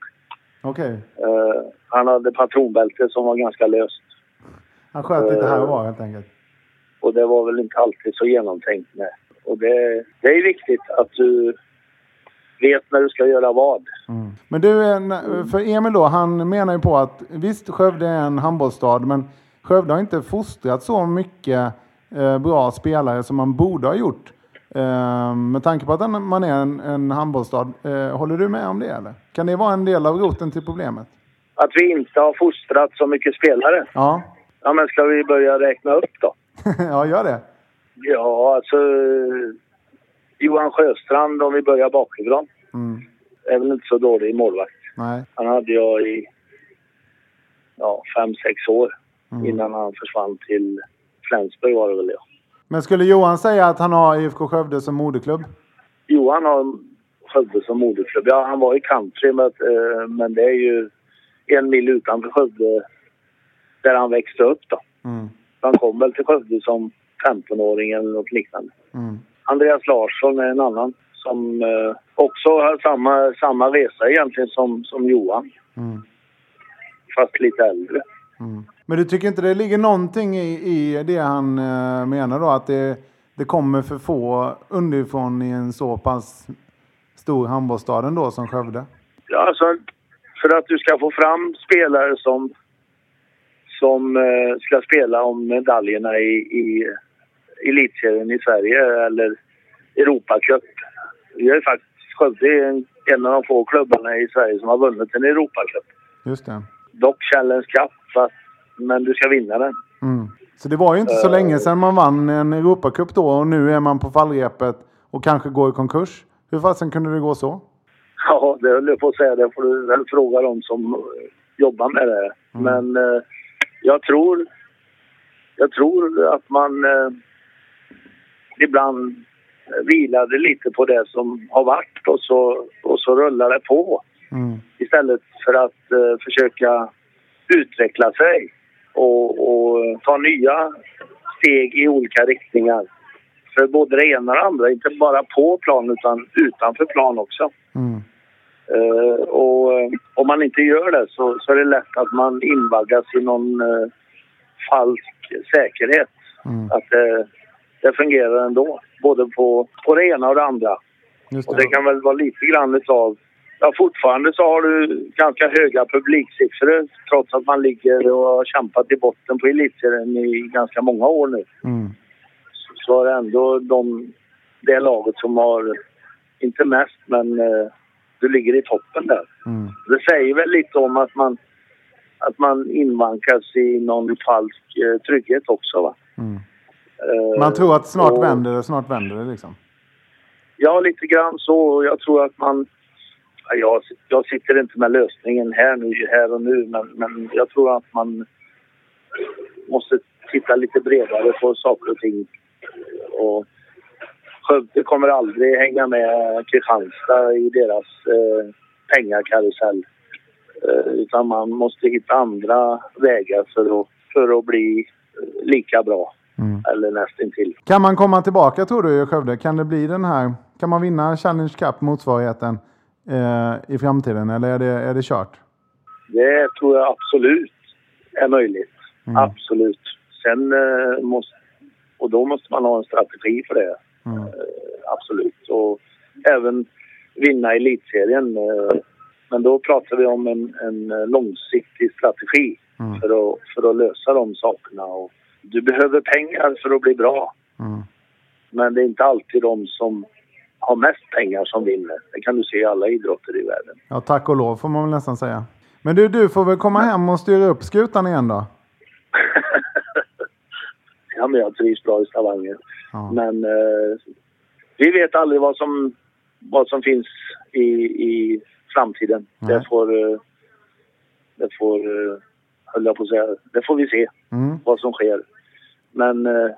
Okej. Eh, han hade patronbälte som var ganska löst. Han sköt lite här och Eh. var helt enkelt. Och det var väl inte alltid så genomtänkt med. Och det, det är viktigt att du vet när du ska göra vad. Mm. Men du, eh, för Emil då, han menar ju på att visst Skövde är en handbollsstad, men Skövde har inte fostrat så mycket eh, bra spelare som man borde ha gjort. Eh, med tanke på att man är en, en handbollsstad. Eh, håller du med om det eller? Kan det vara en del av roten till problemet? Att vi inte har fostrat så mycket spelare. Ja, Ja, men ska vi börja räkna upp då? ja gör det. Ja, alltså... Johan Sjöstrand, om vi börjar bakifrån, Mm. är väl inte så dålig målvakt. Nej. Han hade jag i ja, fem, sex år Mm. innan han försvann till Flensburg var det väl ja. Men skulle Johan säga att han har IFK Skövde som moderklubb? Johan har Skövde som moderklubb. Ja, han var i country men, eh, men det är ju en mil utanför Skövde där han växte upp då. Mm. Han kom väl till Skövde som 15-åring eller något liknande. Mm. Andreas Larsson är en annan som eh, också har samma, samma resa egentligen som, som Johan. Mm. Fast lite äldre. Mm. Men du tycker inte det ligger någonting i, i det han eh, menar då? Att det, det kommer för få underifrån i en så pass stor handbollsstad ändå som Skövde? Ja, alltså, för att du ska få fram spelare som, som eh, ska spela om medaljerna i, i elitserien i Sverige eller Europacup. Vi har ju faktiskt, Skövde är en, en av de få klubbarna i Sverige som har vunnit en Europacup. Just det. Dock Challenge Cup, fast, men du ska vinna den. Mm. Så det var ju inte så Eh. länge sedan man vann en Europacup då och nu är man på fallrepet och kanske går i konkurs. Hur fasen kunde det gå så? Ja, det höll jag på att säga. Det får du väl fråga dem som eh, jobbar med det. Men eh, jag tror... Jag tror att man eh, ibland vilade lite på det som har varit och så, och så rullar det på. Mm. Istället för att eh, försöka utveckla sig och, och ta nya steg i olika riktningar. För både det ena och det andra, inte bara på plan utan utanför plan också. Mm. Eh, och om man inte gör det så, så är det lätt att man invaggas i någon eh, falsk säkerhet. Mm. Att det, det fungerar ändå, både på, på det ena och det andra. Just Och det. det kan väl vara lite grann utav Ja, fortfarande så har du ganska höga publiksiffror trots att man ligger och har kämpat i botten på elitserien i ganska många år nu. Mm. Så är det ändå de, det laget som har, inte mest, men eh, du ligger i toppen där. Mm. Det säger väl lite om att man, att man invankas i någon falsk eh, trygghet också. Va? Mm. Eh, Man tror att snart och- vänder det, snart vänder det liksom. Ja, lite grann så. Jag tror att man... ja, Jag, jag sitter inte med lösningen här, nu, här och nu, men, men jag tror att man måste titta lite bredare på saker och ting. Och Skövde kommer aldrig hänga med Kristianstad i deras eh, pengakarusell. Eh, utan man måste hitta andra vägar för att, för att bli eh, lika bra. Mm. Eller nästintill. Kan man komma tillbaka tror du i Skövde? Kan det bli den här, kan man vinna Challenge Cup motsvarigheten eh, i framtiden eller är det, är det kört? Det tror jag absolut är möjligt. Mm. Absolut. Sen eh, måste... Och då måste man ha en strategi för det. Mm. Eh, absolut. Och även vinna elitserien. Eh, men då pratar vi om en, en långsiktig strategi Mm. för, att, för att lösa de sakerna. Och du behöver pengar för att bli bra. Mm. Men det är inte alltid de som har mest pengar som vinner. Det kan du se i alla idrotter i världen. Ja, tack och lov får man väl nästan säga. Men du, du får väl komma hem och styra upp skutan igen då? Ja, men jag trivs bra i Stavanger. Ja. Men eh, vi vet aldrig vad som, vad som finns i, i framtiden. Nej. Det får, eh, det får, eh, höll jag på att säga, det får vi se Mm. vad som sker. Men eh,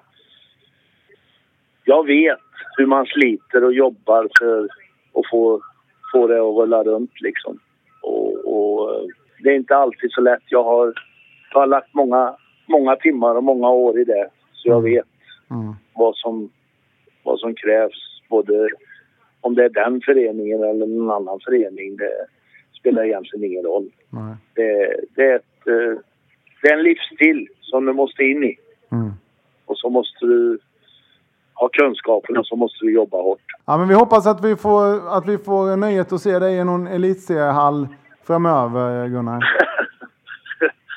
jag vet hur man sliter och jobbar för att få, få det att rulla runt liksom. Och, och eh, det är inte alltid så lätt. Jag har, jag har lagt många, många timmar och många år i det. Så jag vet Mm. vad som, vad som krävs. Både om det är den föreningen eller någon annan förening. Det spelar egentligen ingen roll. Nej. Det, det, är, ett, eh, det är en livsstil som du måste in i. Mm. Och så måste du ha kunskapen och så måste du jobba hårt. Ja, men vi hoppas att vi får, att vi får nöjet att se dig i någon elitseriehall framöver, Gunnar.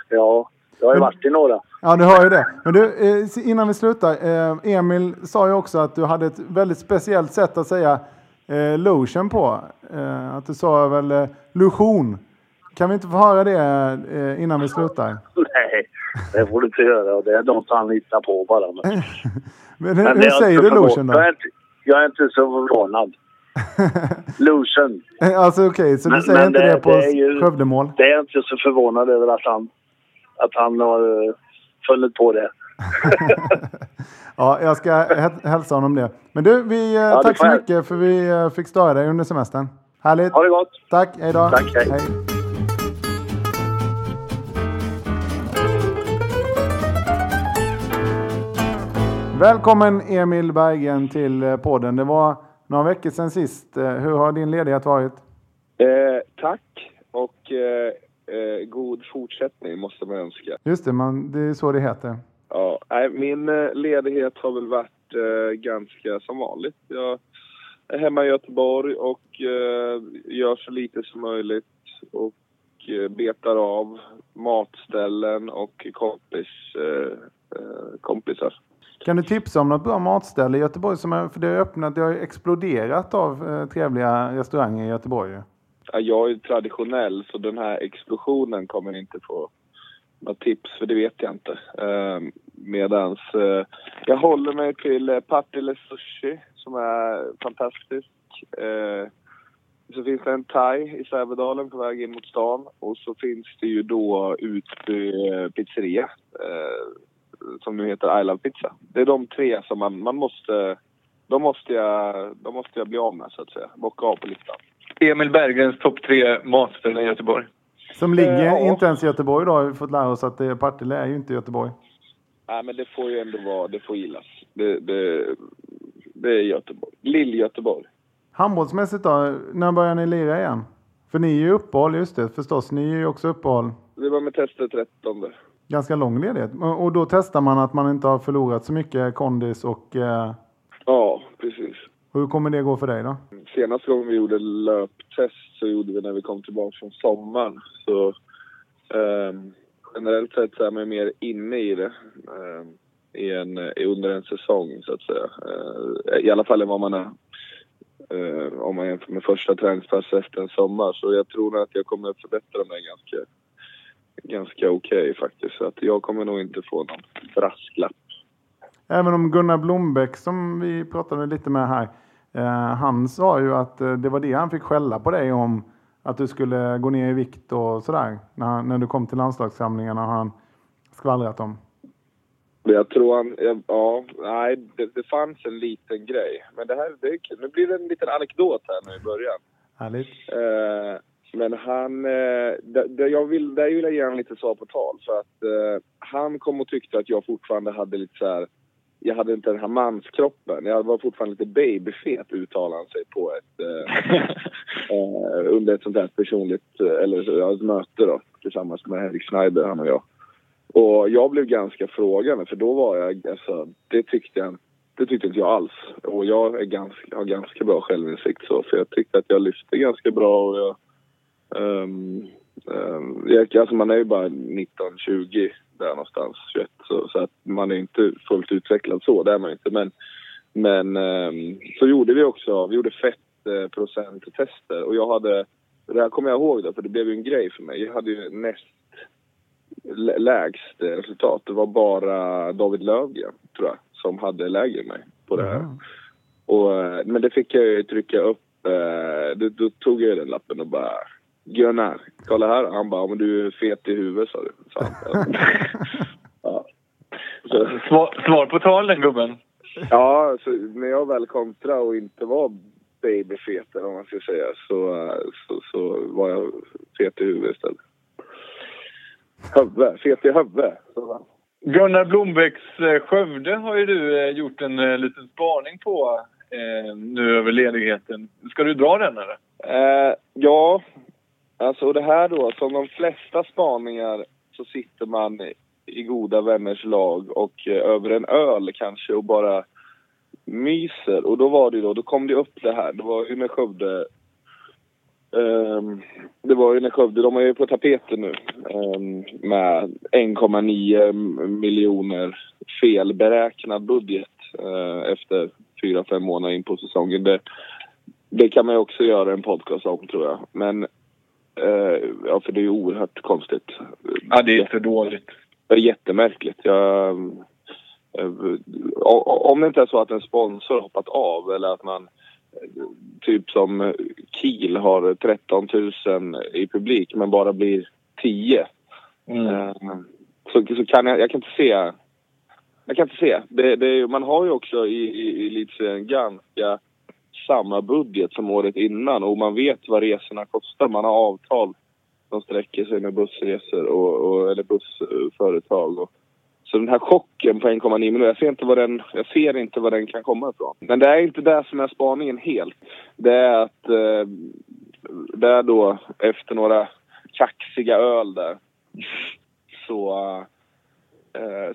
Ja, jag har ju varit i några. Ja, du hör ju det. Men du, eh, innan vi slutar. Eh, Emil sa ju också att du hade ett väldigt speciellt sätt att säga eh, lotion på. Eh, att du sa väl eh, lotion. Kan vi inte få höra det innan vi slutar? Nej, det får du inte göra. Och Det är något han hittar på bara. Men, Men men hur säger du lotion då? Jag är inte, jag är inte så förvånad. Lucian. alltså okej, så du Men- säger men inte det- det, på Skövdemål? Det är jag inte så förvånad över att han, att han har uh, funnit på det. Ja, jag ska hä- hälsa honom det. Men du, vi, eh, det tack så mycket för vi eh, fick störa dig under semestern. Härligt. Ha det gott! Tack, hej då. Tack, hej. Välkommen Emil Bergen till eh, podden. Det var några veckor sedan sist. Eh, Hur har din ledighet varit? Eh, tack och eh, eh, god fortsättning måste man önska. Just det, man, det är så det heter. Ja, nej, min ledighet har väl varit eh, ganska som vanligt. Jag är hemma i Göteborg och gör så lite som möjligt och betar av matställen och kompis, kompisar. Kan du tipsa om något bra matställe i Göteborg? Som är, för det har öppnat, det har exploderat av eh, trevliga restauranger i Göteborg. Ja, jag är ju traditionell så den här explosionen kommer inte få något tips för det vet jag inte. Eh, medans eh, jag håller mig till eh, Partille Sushi som är fantastisk. Eh, så finns det en thai i Sävedalen på väg in mot stan och så finns det ju då Utby eh, pizzeria eh, som nu heter I Love Pizza. Det är de tre som man, man måste, de måste, jag, de måste jag bli av med så att säga. Bocka av på listan. Emil Bergens topp tre matställen i Göteborg. Som ligger ja. inte ens i Göteborg då. har vi fått lära oss att det, Partille är ju inte Göteborg. Nej, men det får ju ändå vara, det får gillas. Det, det, det är Göteborg. Lill-Göteborg. Handbollsmässigt då? När börjar ni lira igen? För ni är ju uppehåll, just det förstås. Ni är ju också uppehåll. Det var med testet 13. Ganska lång ledighet. Och då testar man att man inte har förlorat så mycket kondis och, eh, Ja, precis. Hur kommer det gå för dig då? Senaste gången vi gjorde löptest så gjorde vi när vi kom tillbaka från sommaren. Så um, generellt sett så är man mer inne i det um, i en, under en säsong så att säga. Uh, I alla fall än vad man är uh, om man jämför med första träningspass efter en sommar. Så jag tror att jag kommer att förbättra mig ganska, ganska okej okay, faktiskt. Så att jag kommer nog inte få någon brasklapp. Även om Gunnar Blombeck som vi pratade lite med här. Eh, han sa ju att eh, det var det han fick skälla på dig om. Att du skulle gå ner i vikt och sådär. När, när du kom till landslagssamlingarna har han skvallrat om. Jag tror han, ja, nej, det, det fanns en liten grej. Men det här, det, nu blir det en liten anekdot här nu i början. Härligt. Eh, men han, eh, det, jag vill, där vill jag ge honom lite svar på tal. För att eh, han kom och tyckte att jag fortfarande hade lite så här, jag hade inte den här manskroppen. Jag var fortfarande lite babyfet uttalade han sig på ett, eh, eh, under ett sånt här personligt, eller ja, ett möte då tillsammans med Henrik Schneider, han och jag. Och jag blev ganska frågande för då var jag, alltså, det tyckte jag det tyckte inte jag alls. Och jag är ganska, har ganska bra självinsikt så, för jag tyckte att jag lyfte ganska bra och jag... Um, um, alltså man är ju bara 19-20 där någonstans, 21, så, så, att man är inte fullt utvecklad så, det är man inte. Men, men um, så gjorde vi också, vi gjorde fettprocenttester och jag hade, det här kommer jag ihåg då, för det blev ju en grej för mig. Jag hade ju näst lägst resultat. Det var bara David Lövgren, tror jag, som hade lägre än mig på det här. Mm. Och, eh, men det fick jag ju trycka upp. Eh, då, då tog jag den lappen och bara Gunnar, kolla här. Han bara, men du är fet i huvudet sa du. Så ja. så. Svar, svar på tal den gubben. Ja, så när jag väl kontrade och inte var babyfet eller vad man ska säga så, så, så var jag fet i huvudet istället. Hövve, fet i Hövve. Gunnar Blombäcks eh, Skövde har ju du eh, gjort en eh, liten spaning på eh, nu över ledigheten. Ska du dra den eller? Eh, ja, alltså det här då, alltså, som de flesta spaningar så sitter man i goda vänners lag och eh, över en öl kanske och bara myser. Och då var det då, då kom det upp det här. Det var ju när Skövde Um, det var ju när Skövde, de är ju på tapeten nu um, med 1,9 miljoner felberäknad budget uh, efter fyra, fem månader in på säsongen. Det, det kan man ju också göra en podcast om tror jag. Men ja, för det är ju oerhört konstigt. Ja, det är för dåligt. Det är jättemärkligt. Jag, uh, om det inte är så att en sponsor hoppat av eller att man typ som Kiel har 13 000 i publik men bara blir 10. Mm. Eh, så, så kan jag, jag kan inte se. Jag kan inte se. Det, det, man har ju också i, i, i elitserien ganska samma budget som året innan och man vet vad resorna kostar. Man har avtal som sträcker sig med bussresor och, och eller bussföretag. Och, så den här chocken på 1,9 miljoner, jag ser, inte vad den, jag ser inte var den kan komma ifrån. Men det är inte det som är spaningen helt. Det är att eh, det är då efter några kaxiga öl där så, eh,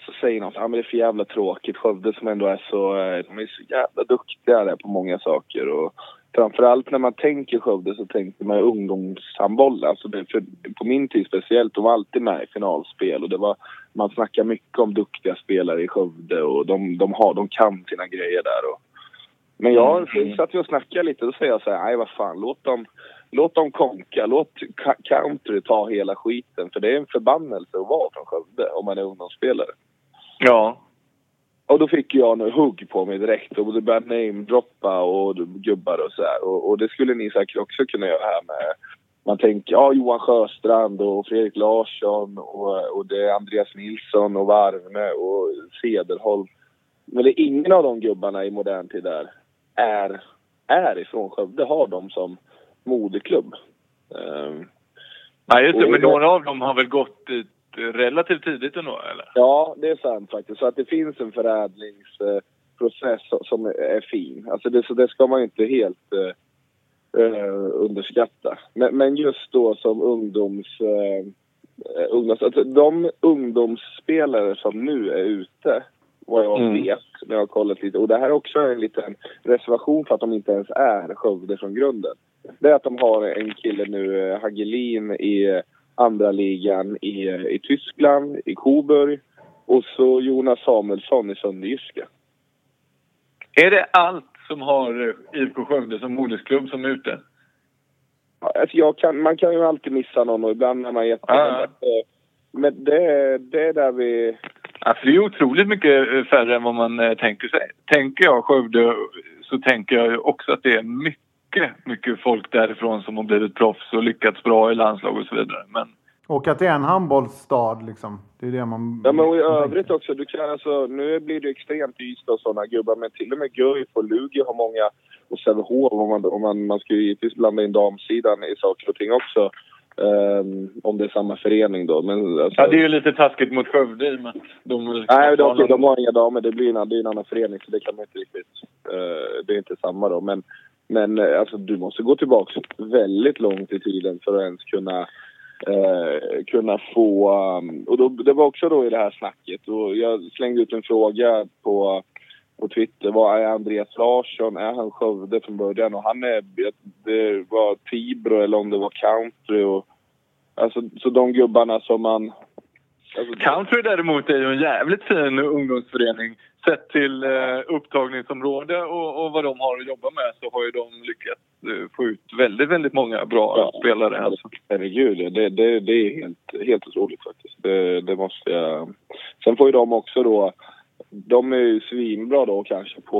så säger någon att ah, det är för jävla tråkigt. Skövde som ändå är så, eh, de är så jävla duktiga där på många saker. Och framförallt när man tänker Skövde så tänker man ungdomshandboll. Alltså det, för, på min tid speciellt, de var alltid med i finalspel och det var, man snackar mycket om duktiga spelare i Skövde och de, de, har, de kan sina grejer där. Och, men jag mm. satt och snackade lite och säger jag så här, nej vad fan, låt dem, låt dem konka, låt country ta hela skiten för det är en förbannelse att vara från Skövde om man är ungdomsspelare. Ja, och då fick jag nu hugg på mig direkt och började namedroppa och gubbar och så här. Och, och, det skulle ni säkert också kunna göra här med... Man tänker, ja Johan Sjöstrand och Fredrik Larsson och, och det är Andreas Nilsson och Varvne och Cederholm. Men det är ingen av de gubbarna i modern tid där är, är ifrån Skövde, har de som moderklubb. Um, Nej, just det. Men några av dem har väl gått dit relativt tidigt ändå, eller? Ja, det är sant faktiskt. Så att det finns en förädlingsprocess som är fin. Alltså det, så det ska man inte helt uh, underskatta. Men, men, just då som ungdoms... Uh, ungdoms alltså de ungdomsspelare som nu är ute Vad jag Mm. vet när jag har kollat lite. Och det här är också en liten reservation för att de inte ens är Skövde från grunden. Det är att de har en kille nu, eh, Hagelin, i andra ligan i, i Tyskland, i Coburg. Och så Jonas Samuelsson i Sönderjyske. Är det allt som har eh, IFK Skövde som modersklubb som är ute? Alltså kan, man kan ju alltid missa någon och ibland är man jättenöjd. Ja, Men det, det är där vi... Alltså det är otroligt mycket eh, färre än vad man eh, tänker sig. Tänker jag Skövde så tänker jag också att det är mycket, mycket folk därifrån som har blivit proffs och lyckats bra i landslag och så vidare. Men Och att det är en handbollsstad liksom. Det är det man... Ja, men och i övrigt också. Du kan alltså, nu blir det extremt Ystad och sådana gubbar, men till och med Guif och Lugi har många, och Sävehof om man, om man, man ska ju givetvis blanda in damsidan i saker och ting också. Ehm, om det är samma förening då. Men, alltså, ja, det är ju lite taskigt mot Skövde i och med att de... Nej, de, de har inga damer. Det blir en, det är en annan förening, så det kan man inte riktigt... eh, det är inte samma då. Men, men eh, alltså, du måste gå tillbaka väldigt långt i tiden för att ens kunna eh, kunna få... um, och då, det var också då i det här snacket. Och jag slängde ut en fråga på, på Twitter. Vad är Andreas Larsson? Är han Skövde från början? Och han är... Det var Tibro eller om det var country. Och, alltså, så de gubbarna som man... Alltså, Country däremot är ju en jävligt fin ungdomsförening. Sett till eh, upptagningsområde och, och vad de har att jobba med så har ju de lyckats eh, få ut väldigt, väldigt många bra Ja. spelare. Alltså. Herregud, det, det, det är helt, helt otroligt faktiskt. Det, det måste jag... Sen får ju de också då... De är ju svinbra då kanske på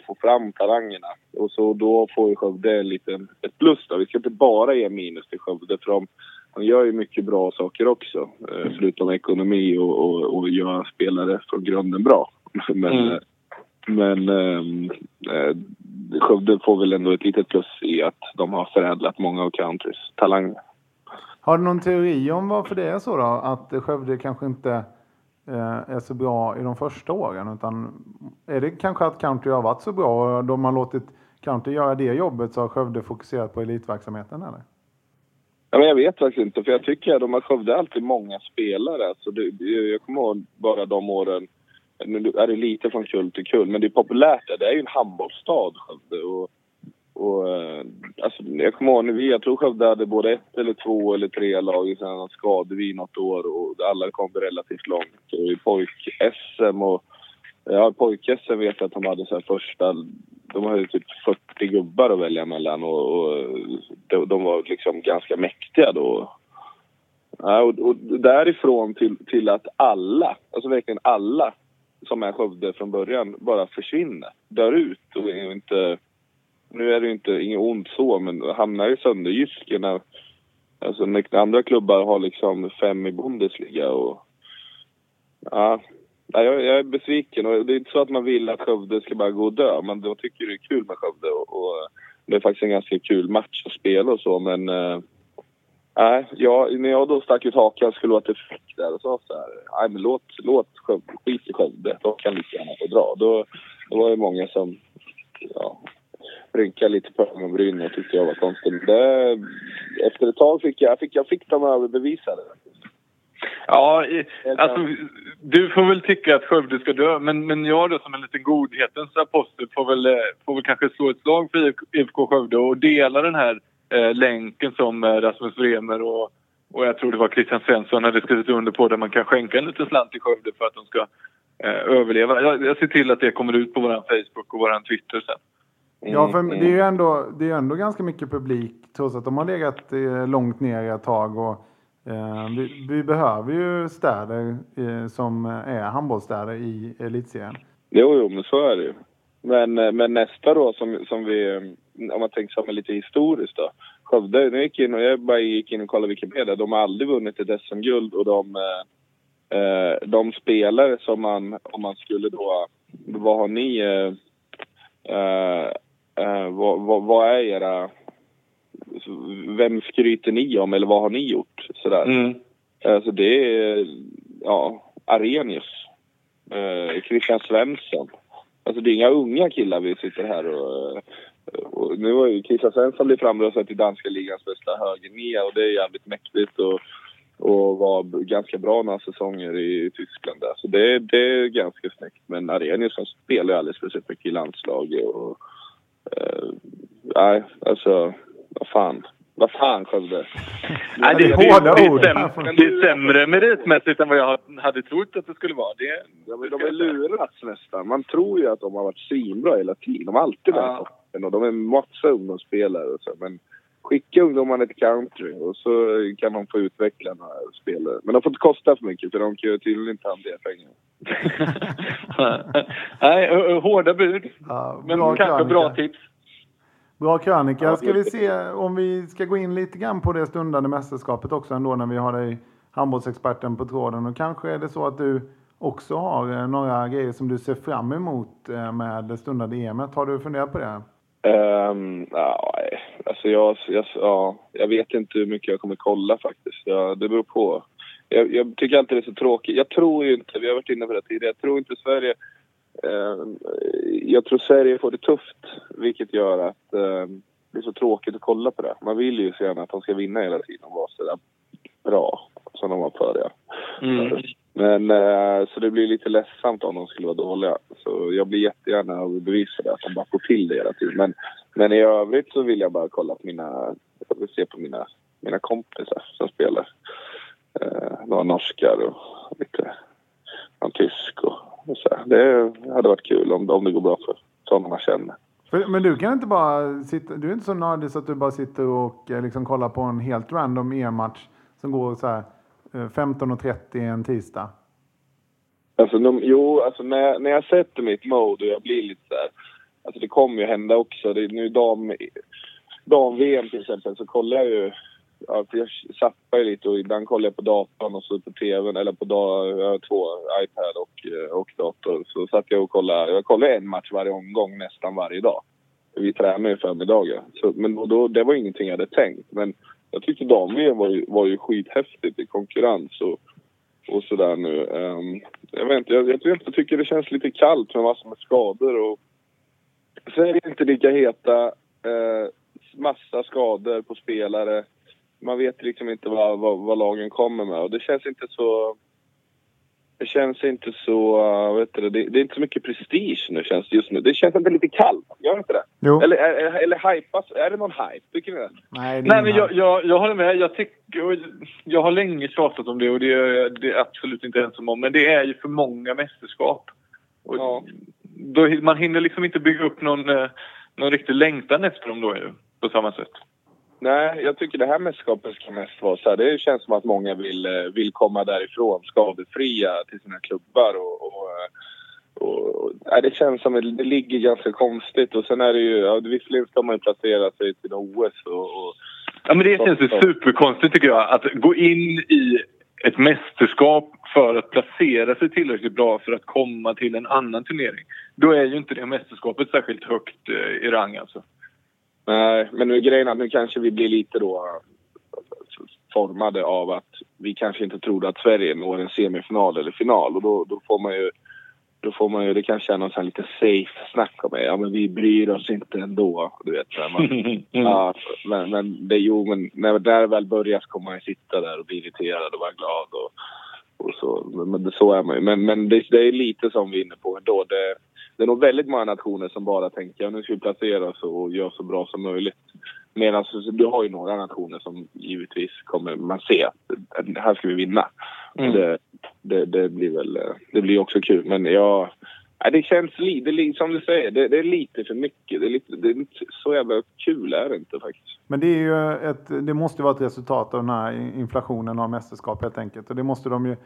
att- få fram talangerna. Och så då får ju Skövde en liten, ett plus då. Vi ska inte bara ge minus till Skövde för de, de gör ju mycket bra saker också. eh, Förutom ekonomi och, och, och göra spelare från grunden bra. Men, Mm. eh, men ehm, eh, Skövde får väl ändå ett litet plus i att de har förädlat många av Countrys talanger. Har du någon teori om varför det är så då? Att Skövde kanske inte eh, Eh, är så bra i de första åren. Utan är det kanske att country har varit så bra och de har låtit country göra det jobbet så har Skövde fokuserat på elitverksamheten eller? Ja, men jag vet faktiskt inte, för jag tycker att de har Skövde alltid många spelare. Alltså det, jag kommer ihåg bara de åren, nu är det lite från kull till kull, men det är populärt där. Det är ju en handbollsstad Skövde. Och, och, eh, alltså, jag kommer ihåg när vi, jag tror Skövde hade både ett eller två eller tre lag, sen skadade vi något år och alla kom relativt långt. Och i pojk-SM och Ja, pojk-SM vet jag att de hade så här första... De hade typ 40 gubbar att välja mellan och, och de, de var liksom ganska mäktiga då. Ja, och, och därifrån till, till att alla, alltså verkligen alla som är Skövde från början bara försvinner, dör ut och är inte... Nu är det ju inte inget ont så, men hamnar i Sönderjyske när, alltså när andra klubbar har liksom fem i Bundesliga och... Ja, jag, jag är besviken och det är inte så att man vill att Skövde ska bara gå och dö. Men de tycker det är kul med Skövde och, och det är faktiskt en ganska kul match att spela och så men... Eh, nej, jag, när jag då stack ut hakan skulle vara effekt där och sa så här, nej men låt, låt Skövde, skit i Skövde, de kan lika gärna få dra. Då, då var det många som, ja, rynkade lite på ögonbrynen och tyckte jag var konstig. Men Det, efter ett tag fick jag, fick, jag fick dem överbevisade. Ja, alltså, du får väl tycka att Skövde ska dö, men, men jag då som en liten godhetens apostel får väl, eh, får väl kanske slå ett slag för IFK Skövde och dela den här eh, länken som eh, Rasmus Bremer och, och jag tror det var Christian Svensson hade skrivit under på där man kan skänka en liten slant till Skövde för att de ska eh, överleva. Jag, jag ser till att det kommer ut på vår Facebook och vår Twitter sen. Ja, för Mm, det är ju ändå, det är ändå ganska mycket publik trots att de har legat eh, långt ner ett tag. Och, eh, vi, vi behöver ju städer eh, som är handbollsstäder i elitserien. Jo, jo, men så är det ju. Men, eh, men nästa då, som, som vi, eh, om man tänker är lite historiskt då. Skövde, nu gick in och jag bara gick in och kollade Wikipedia. De har aldrig vunnit ett SM-guld och de, eh, eh, de spelare som man, om man skulle då, vad har ni, eh, eh, eh, vad, vad, vad är era, vem skryter ni om eller vad har ni gjort? Sådär. Mm. Alltså det är, ja, Arrhenius. Eh, Christian Svensson. Alltså det är inga unga killar vi sitter här och... och nu har ju Christian Svensson blivit framröstad till danska ligans bästa högernia och det är jävligt mäktigt och... och var ganska bra några säsonger i Tyskland där. Så det, det är ganska snyggt. Men Arrhenius spelar ju alldeles speciellt mycket i landslaget och... eh, nej, alltså... Vad fan. Vad fan Skövde. Nej, det är hårda det, ord. Det är, sämre, det är sämre meritmässigt än vad jag hade trott att det skulle vara. Det, Ja, men de är lurats nästan. Man tror ju att de har varit svinbra hela tiden. De har alltid varit Ja. toppen och de är massa ungdomsspelare och så. Men skicka ungdomarna till country och så kan de få utveckla några spelare. Men de får inte kosta för mycket för de kan ju tydligen inte hantera pengar. Nej, hårda bud. Ja, Men kanske krönika. bra tips. Bra krönika. Ska vi se om vi ska gå in lite grann på det stundande mästerskapet också ändå när vi har dig handbollsexperten på tråden. Och kanske är det så att du också har eh, några grejer som du ser fram emot eh, med det stundande EMet. Har du funderat på det? Um, ja, alltså jag, jag, ja, jag vet inte hur mycket jag kommer kolla faktiskt. Ja, det beror på. Jag, jag tycker alltid det är så tråkigt. Jag tror ju inte, vi har varit inne på det tidigare, jag tror inte Sverige... Eh, jag tror Sverige får det tufft, vilket gör att eh, det är så tråkigt att kolla på det. Man vill ju så gärna att de ska vinna hela tiden och vara så där bra som de var förr. Ja. Mm. Men eh, så det blir lite ledsamt om de skulle vara dåliga. Så jag blir jättegärna överbevisad, det, att de bara får till det hela tiden. Men, men i övrigt så vill jag bara kolla på mina, jag vill se på mina, mina kompisar som spelar. Eh, några norskar och lite någon tysk och, och så. här. Det hade varit kul om, om det går bra för sådana man känner. Men du kan inte bara sitta, du är inte så nördig så att du bara sitter och eh, liksom kollar på en helt random EM-match som går så här Eh, 15.30 en tisdag. Alltså, de, jo, alltså när, när jag sätter mitt mode och jag blir lite så här... Alltså det kommer ju hända också. Det är nu dam, dam-VM till exempel så kollar jag ju... Ja, för jag zappar ju lite och ibland kollar jag på datorn och så på tvn eller på dag, jag har två iPad och, eh, och dator. Så satt jag och kollade. Jag kollar en match varje omgång nästan varje dag. Vi tränar ju förmiddagar. Så, men då, då, det var ingenting jag hade tänkt. Men jag tyckte dam-VM var ju, var ju skithäftigt i konkurrens och, och sådär nu. Um, jag vet inte, jag, jag, vet jag tycker det känns lite kallt med massor med skador och Sverige är inte lika heta. uh, massa skador på spelare. Man vet liksom inte vad, vad, vad lagen kommer med och det känns inte så... Det känns inte så... Uh, vet du, det, det är inte så mycket prestige nu känns det just nu. Det känns inte lite kallt, gör inte det? Jo. Eller, eller, eller hypas, är det någon hype? Tycker ni det? Nej, det Nej, men jag, jag, jag håller med. Jag, tycker, jag har länge tjatat om det och det är det är absolut inte ensam om. Men det är ju för många mästerskap. Och Ja. då, man hinner liksom inte bygga upp någon, eh, någon riktig längtan efter dem då ju, på samma sätt. Nej, jag tycker det här mästerskapet ska mest vara så här. Det känns som att många vill, eh, vill komma därifrån skadefria till sina klubbar och... och, eh, och och nej, det känns som att det ligger ganska konstigt och sen är det ju... Ja, visserligen ska man ju placera sig till OS och... och Ja, men det känns ju superkonstigt tycker jag. Att gå in i ett mästerskap för att placera sig tillräckligt bra för att komma till en annan turnering. Då är ju inte det mästerskapet särskilt högt eh, i rang alltså. Nej, men nu är grejen att nu kanske vi blir lite då eh, formade av att vi kanske inte trodde att Sverige når en semifinal eller final och då, då får man ju då får man ju, det kanske är någon sån lite safe snack om det. Ja men vi bryr oss inte ändå. Du vet. Så man, ja, men, men det, jo men när det väl börjar så kommer man ju sitta där och bli irriterad och vara glad och, och så. Men, men det, så är man ju. Men, men det, det är lite som vi är inne på ändå. Det, det är nog väldigt många nationer som bara tänker ja nu ska vi placera oss och göra så bra som möjligt. Medan du har ju några nationer som givetvis kommer man se att här ska vi vinna. Mm. Det, det, det blir väl det blir också kul. Men jag, det känns lite, som du säger, det, det är lite för mycket. Det är, lite, det är inte så jävla kul är det inte faktiskt. Men det, är ju ett, det måste vara ett resultat av den här inflationen av mästerskap helt enkelt. Och det måste de ju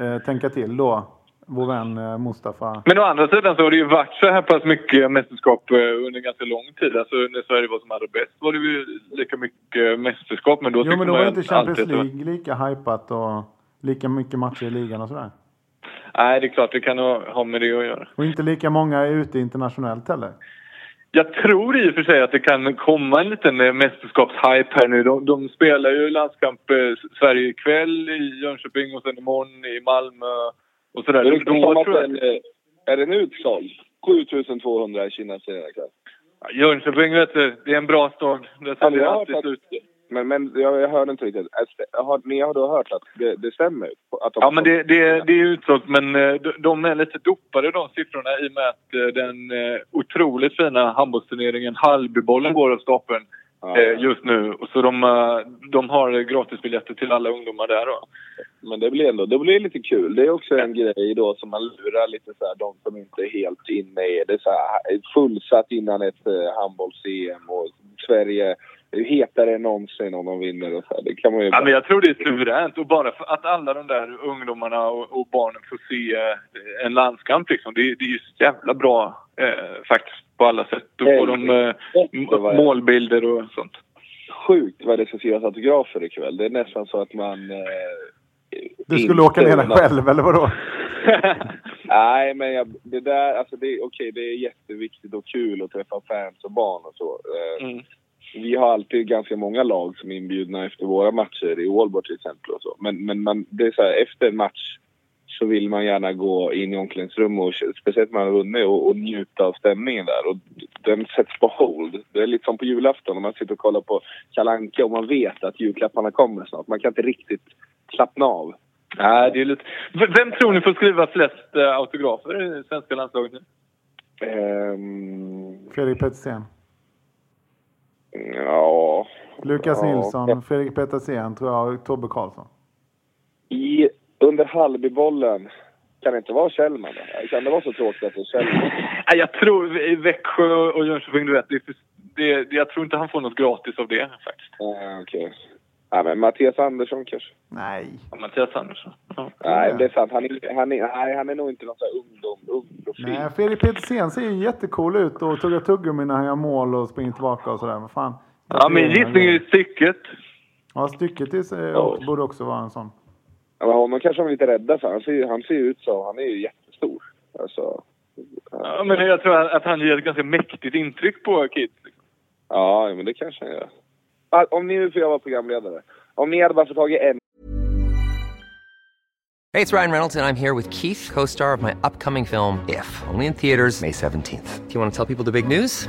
eh, tänka till då, vår vän eh, Mustafa. Men å andra sidan så har det ju varit så här pass mycket mästerskap eh, under ganska lång tid. Alltså när Sverige var som allra bäst var det ju lika mycket mästerskap. Men då Jo men då var inte Champions League lika hypat och lika mycket matcher i ligan och sådär. Nej, det är klart det kan ha ha med det att göra. Och inte lika många är ute internationellt heller. Jag tror i och för sig att det kan komma en liten eh, mästerskapshype här nu. De, de spelar ju landskamp eh, Sverige ikväll i Jönköping och sen imorgon i Malmö och sådär. Det är, då tror jag... eh, är den utsåld? 7200 i Kina senare ikväll. Ja, Jönköping vet du, det är en bra stad. Ja, säljer har alltid slut. Men, men jag, jag hörde inte riktigt. Har, ni har då hört att det, det stämmer? Att de, Ja, men det, det, det är utsålt, men eh, de- de är lite dopade de siffrorna i och med att eh, den eh, otroligt fina handbollsturneringen Hallbybollen går av stapeln Ja. eh, just nu. Så de, eh, de har gratisbiljetter till alla ungdomar där då. Men det blir ändå det blir lite kul. Det är också en grej då som man lurar lite så här, de som inte är helt inne i det. Så här, fullsatt innan ett eh, handbolls-EM och Sverige är hetare än någonsin om de vinner och så här. Det kan man ju Ja, men jag tror det är suveränt. Och bara för att alla de där ungdomarna och, och barnen får se eh, en landskamp liksom. Det, det är ju så jävla bra eh, faktiskt på alla sätt. Då får de eh, målbilder och sånt. sjukt vad det ska skrivas autografer ikväll. Det är nästan så att man... Eh, Du skulle åka ner där själv, eller vadå? Nej, men jag, det där, alltså det, okej, det är jätteviktigt och kul att träffa fans och barn och så. Eh, Mm. Vi har alltid ganska många lag som är inbjudna efter våra matcher i Ålborg till exempel och så. Men, men man, det är så här, efter en match så vill man gärna gå in i omklädningsrum och speciellt när man har vunnit och, och njuta av stämningen där. Och den sätts på hold. Det är lite som på julafton när man sitter och kollar på Kalle Anka och man vet att julklapparna kommer snart. Man kan inte riktigt slappna av. Nej, det är lite... Vem tror ni får skriva flest eh, autografer i svenska landslaget nu? Ehm, Fredrik Petersen. Ja... Lukas ja. Nilsson, Fredrik Petersen tror jag Tobbe Karlsson. I, under Hallbybollen kan det inte vara Kjellman? Kan det vara så tråkigt att det är Kjellman? Nej, jag tror i Växjö och Jönköping, du vet. Det, det, jag tror inte han får något gratis av det faktiskt. Uh, Okej. Nej, men Mattias Andersson kanske? Nej. Ja, Mattias Andersson. Ja. Nej, det är sant. Han är, han är, nej, han är nog inte någon sån här ungdom, ung profil. Nej, Fredrik Petersen ser ju jättecool ut och tuggar tuggummi när han gör mål och springer tillbaka och sådär. Vad fan. Ja, min gissning är stycket. Ja, stycket är, Ja. borde också vara en sån. Ja, men honom kanske de är lite rädda för. Han ser, ju- han ser ju ut så. Han är ju jättestor. Alltså, Ja, men jag tror att han ger ett ganska mäktigt intryck på kids. ja, men det kanske han gör. Om ni, för jag var programledare. Om ni hade bara fått Hey, it's Ryan Reynolds, and I'm here with Keith, co star of my upcoming film, If, only in theaters, May 17th. Do you want to tell people the big news?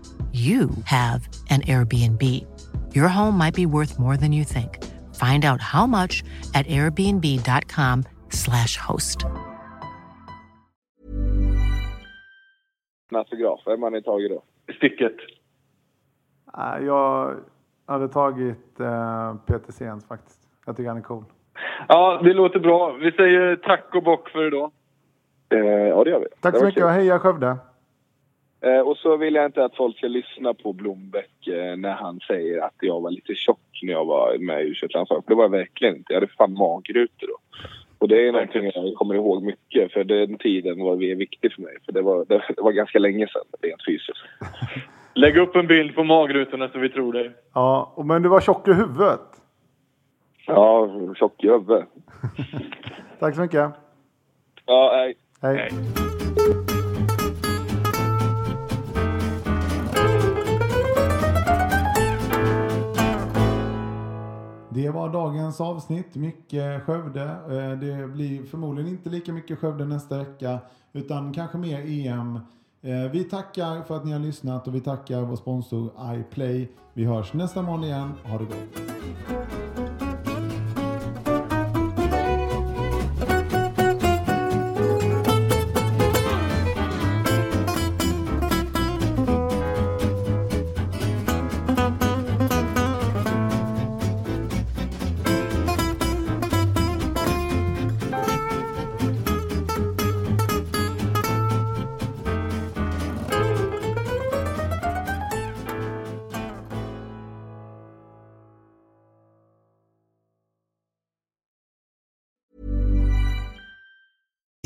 you have an Airbnb. Your home might be worth more than you think. Find out how much at airbnb.com/slash host. autograf. Vem har ni tagit då? Stycket. Äh, Jag hade tagit eh, Petersens faktiskt. Jag tycker han är cool. Ja, det låter bra. Vi säger tack och bock för idag. Eh, ja, det gör vi. Tack så mycket och heja Skövde! Eh, och så vill jag inte att folk ska lyssna på Blombeck eh, när han säger att jag var lite tjock när jag var med i u landslaget Det var jag verkligen inte. Jag hade fan magrutor då. Och det är någonting jag kommer ihåg mycket för den tiden var det viktig för mig. För det var, det, var ganska länge sedan rent fysiskt. Lägg upp en bild på magrutorna så vi tror dig. Ja, och- men du var tjock i huvudet. Ja, tjock i huvudet. Tack så mycket. Ja, nej. Hej. Det var dagens avsnitt. Mycket Skövde. Eh, det blir förmodligen inte lika mycket Skövde nästa vecka utan kanske mer EM. Eh, vi tackar för att ni har lyssnat och vi tackar vår sponsor iPlay. Vi hörs nästa månad igen. Ha det gott!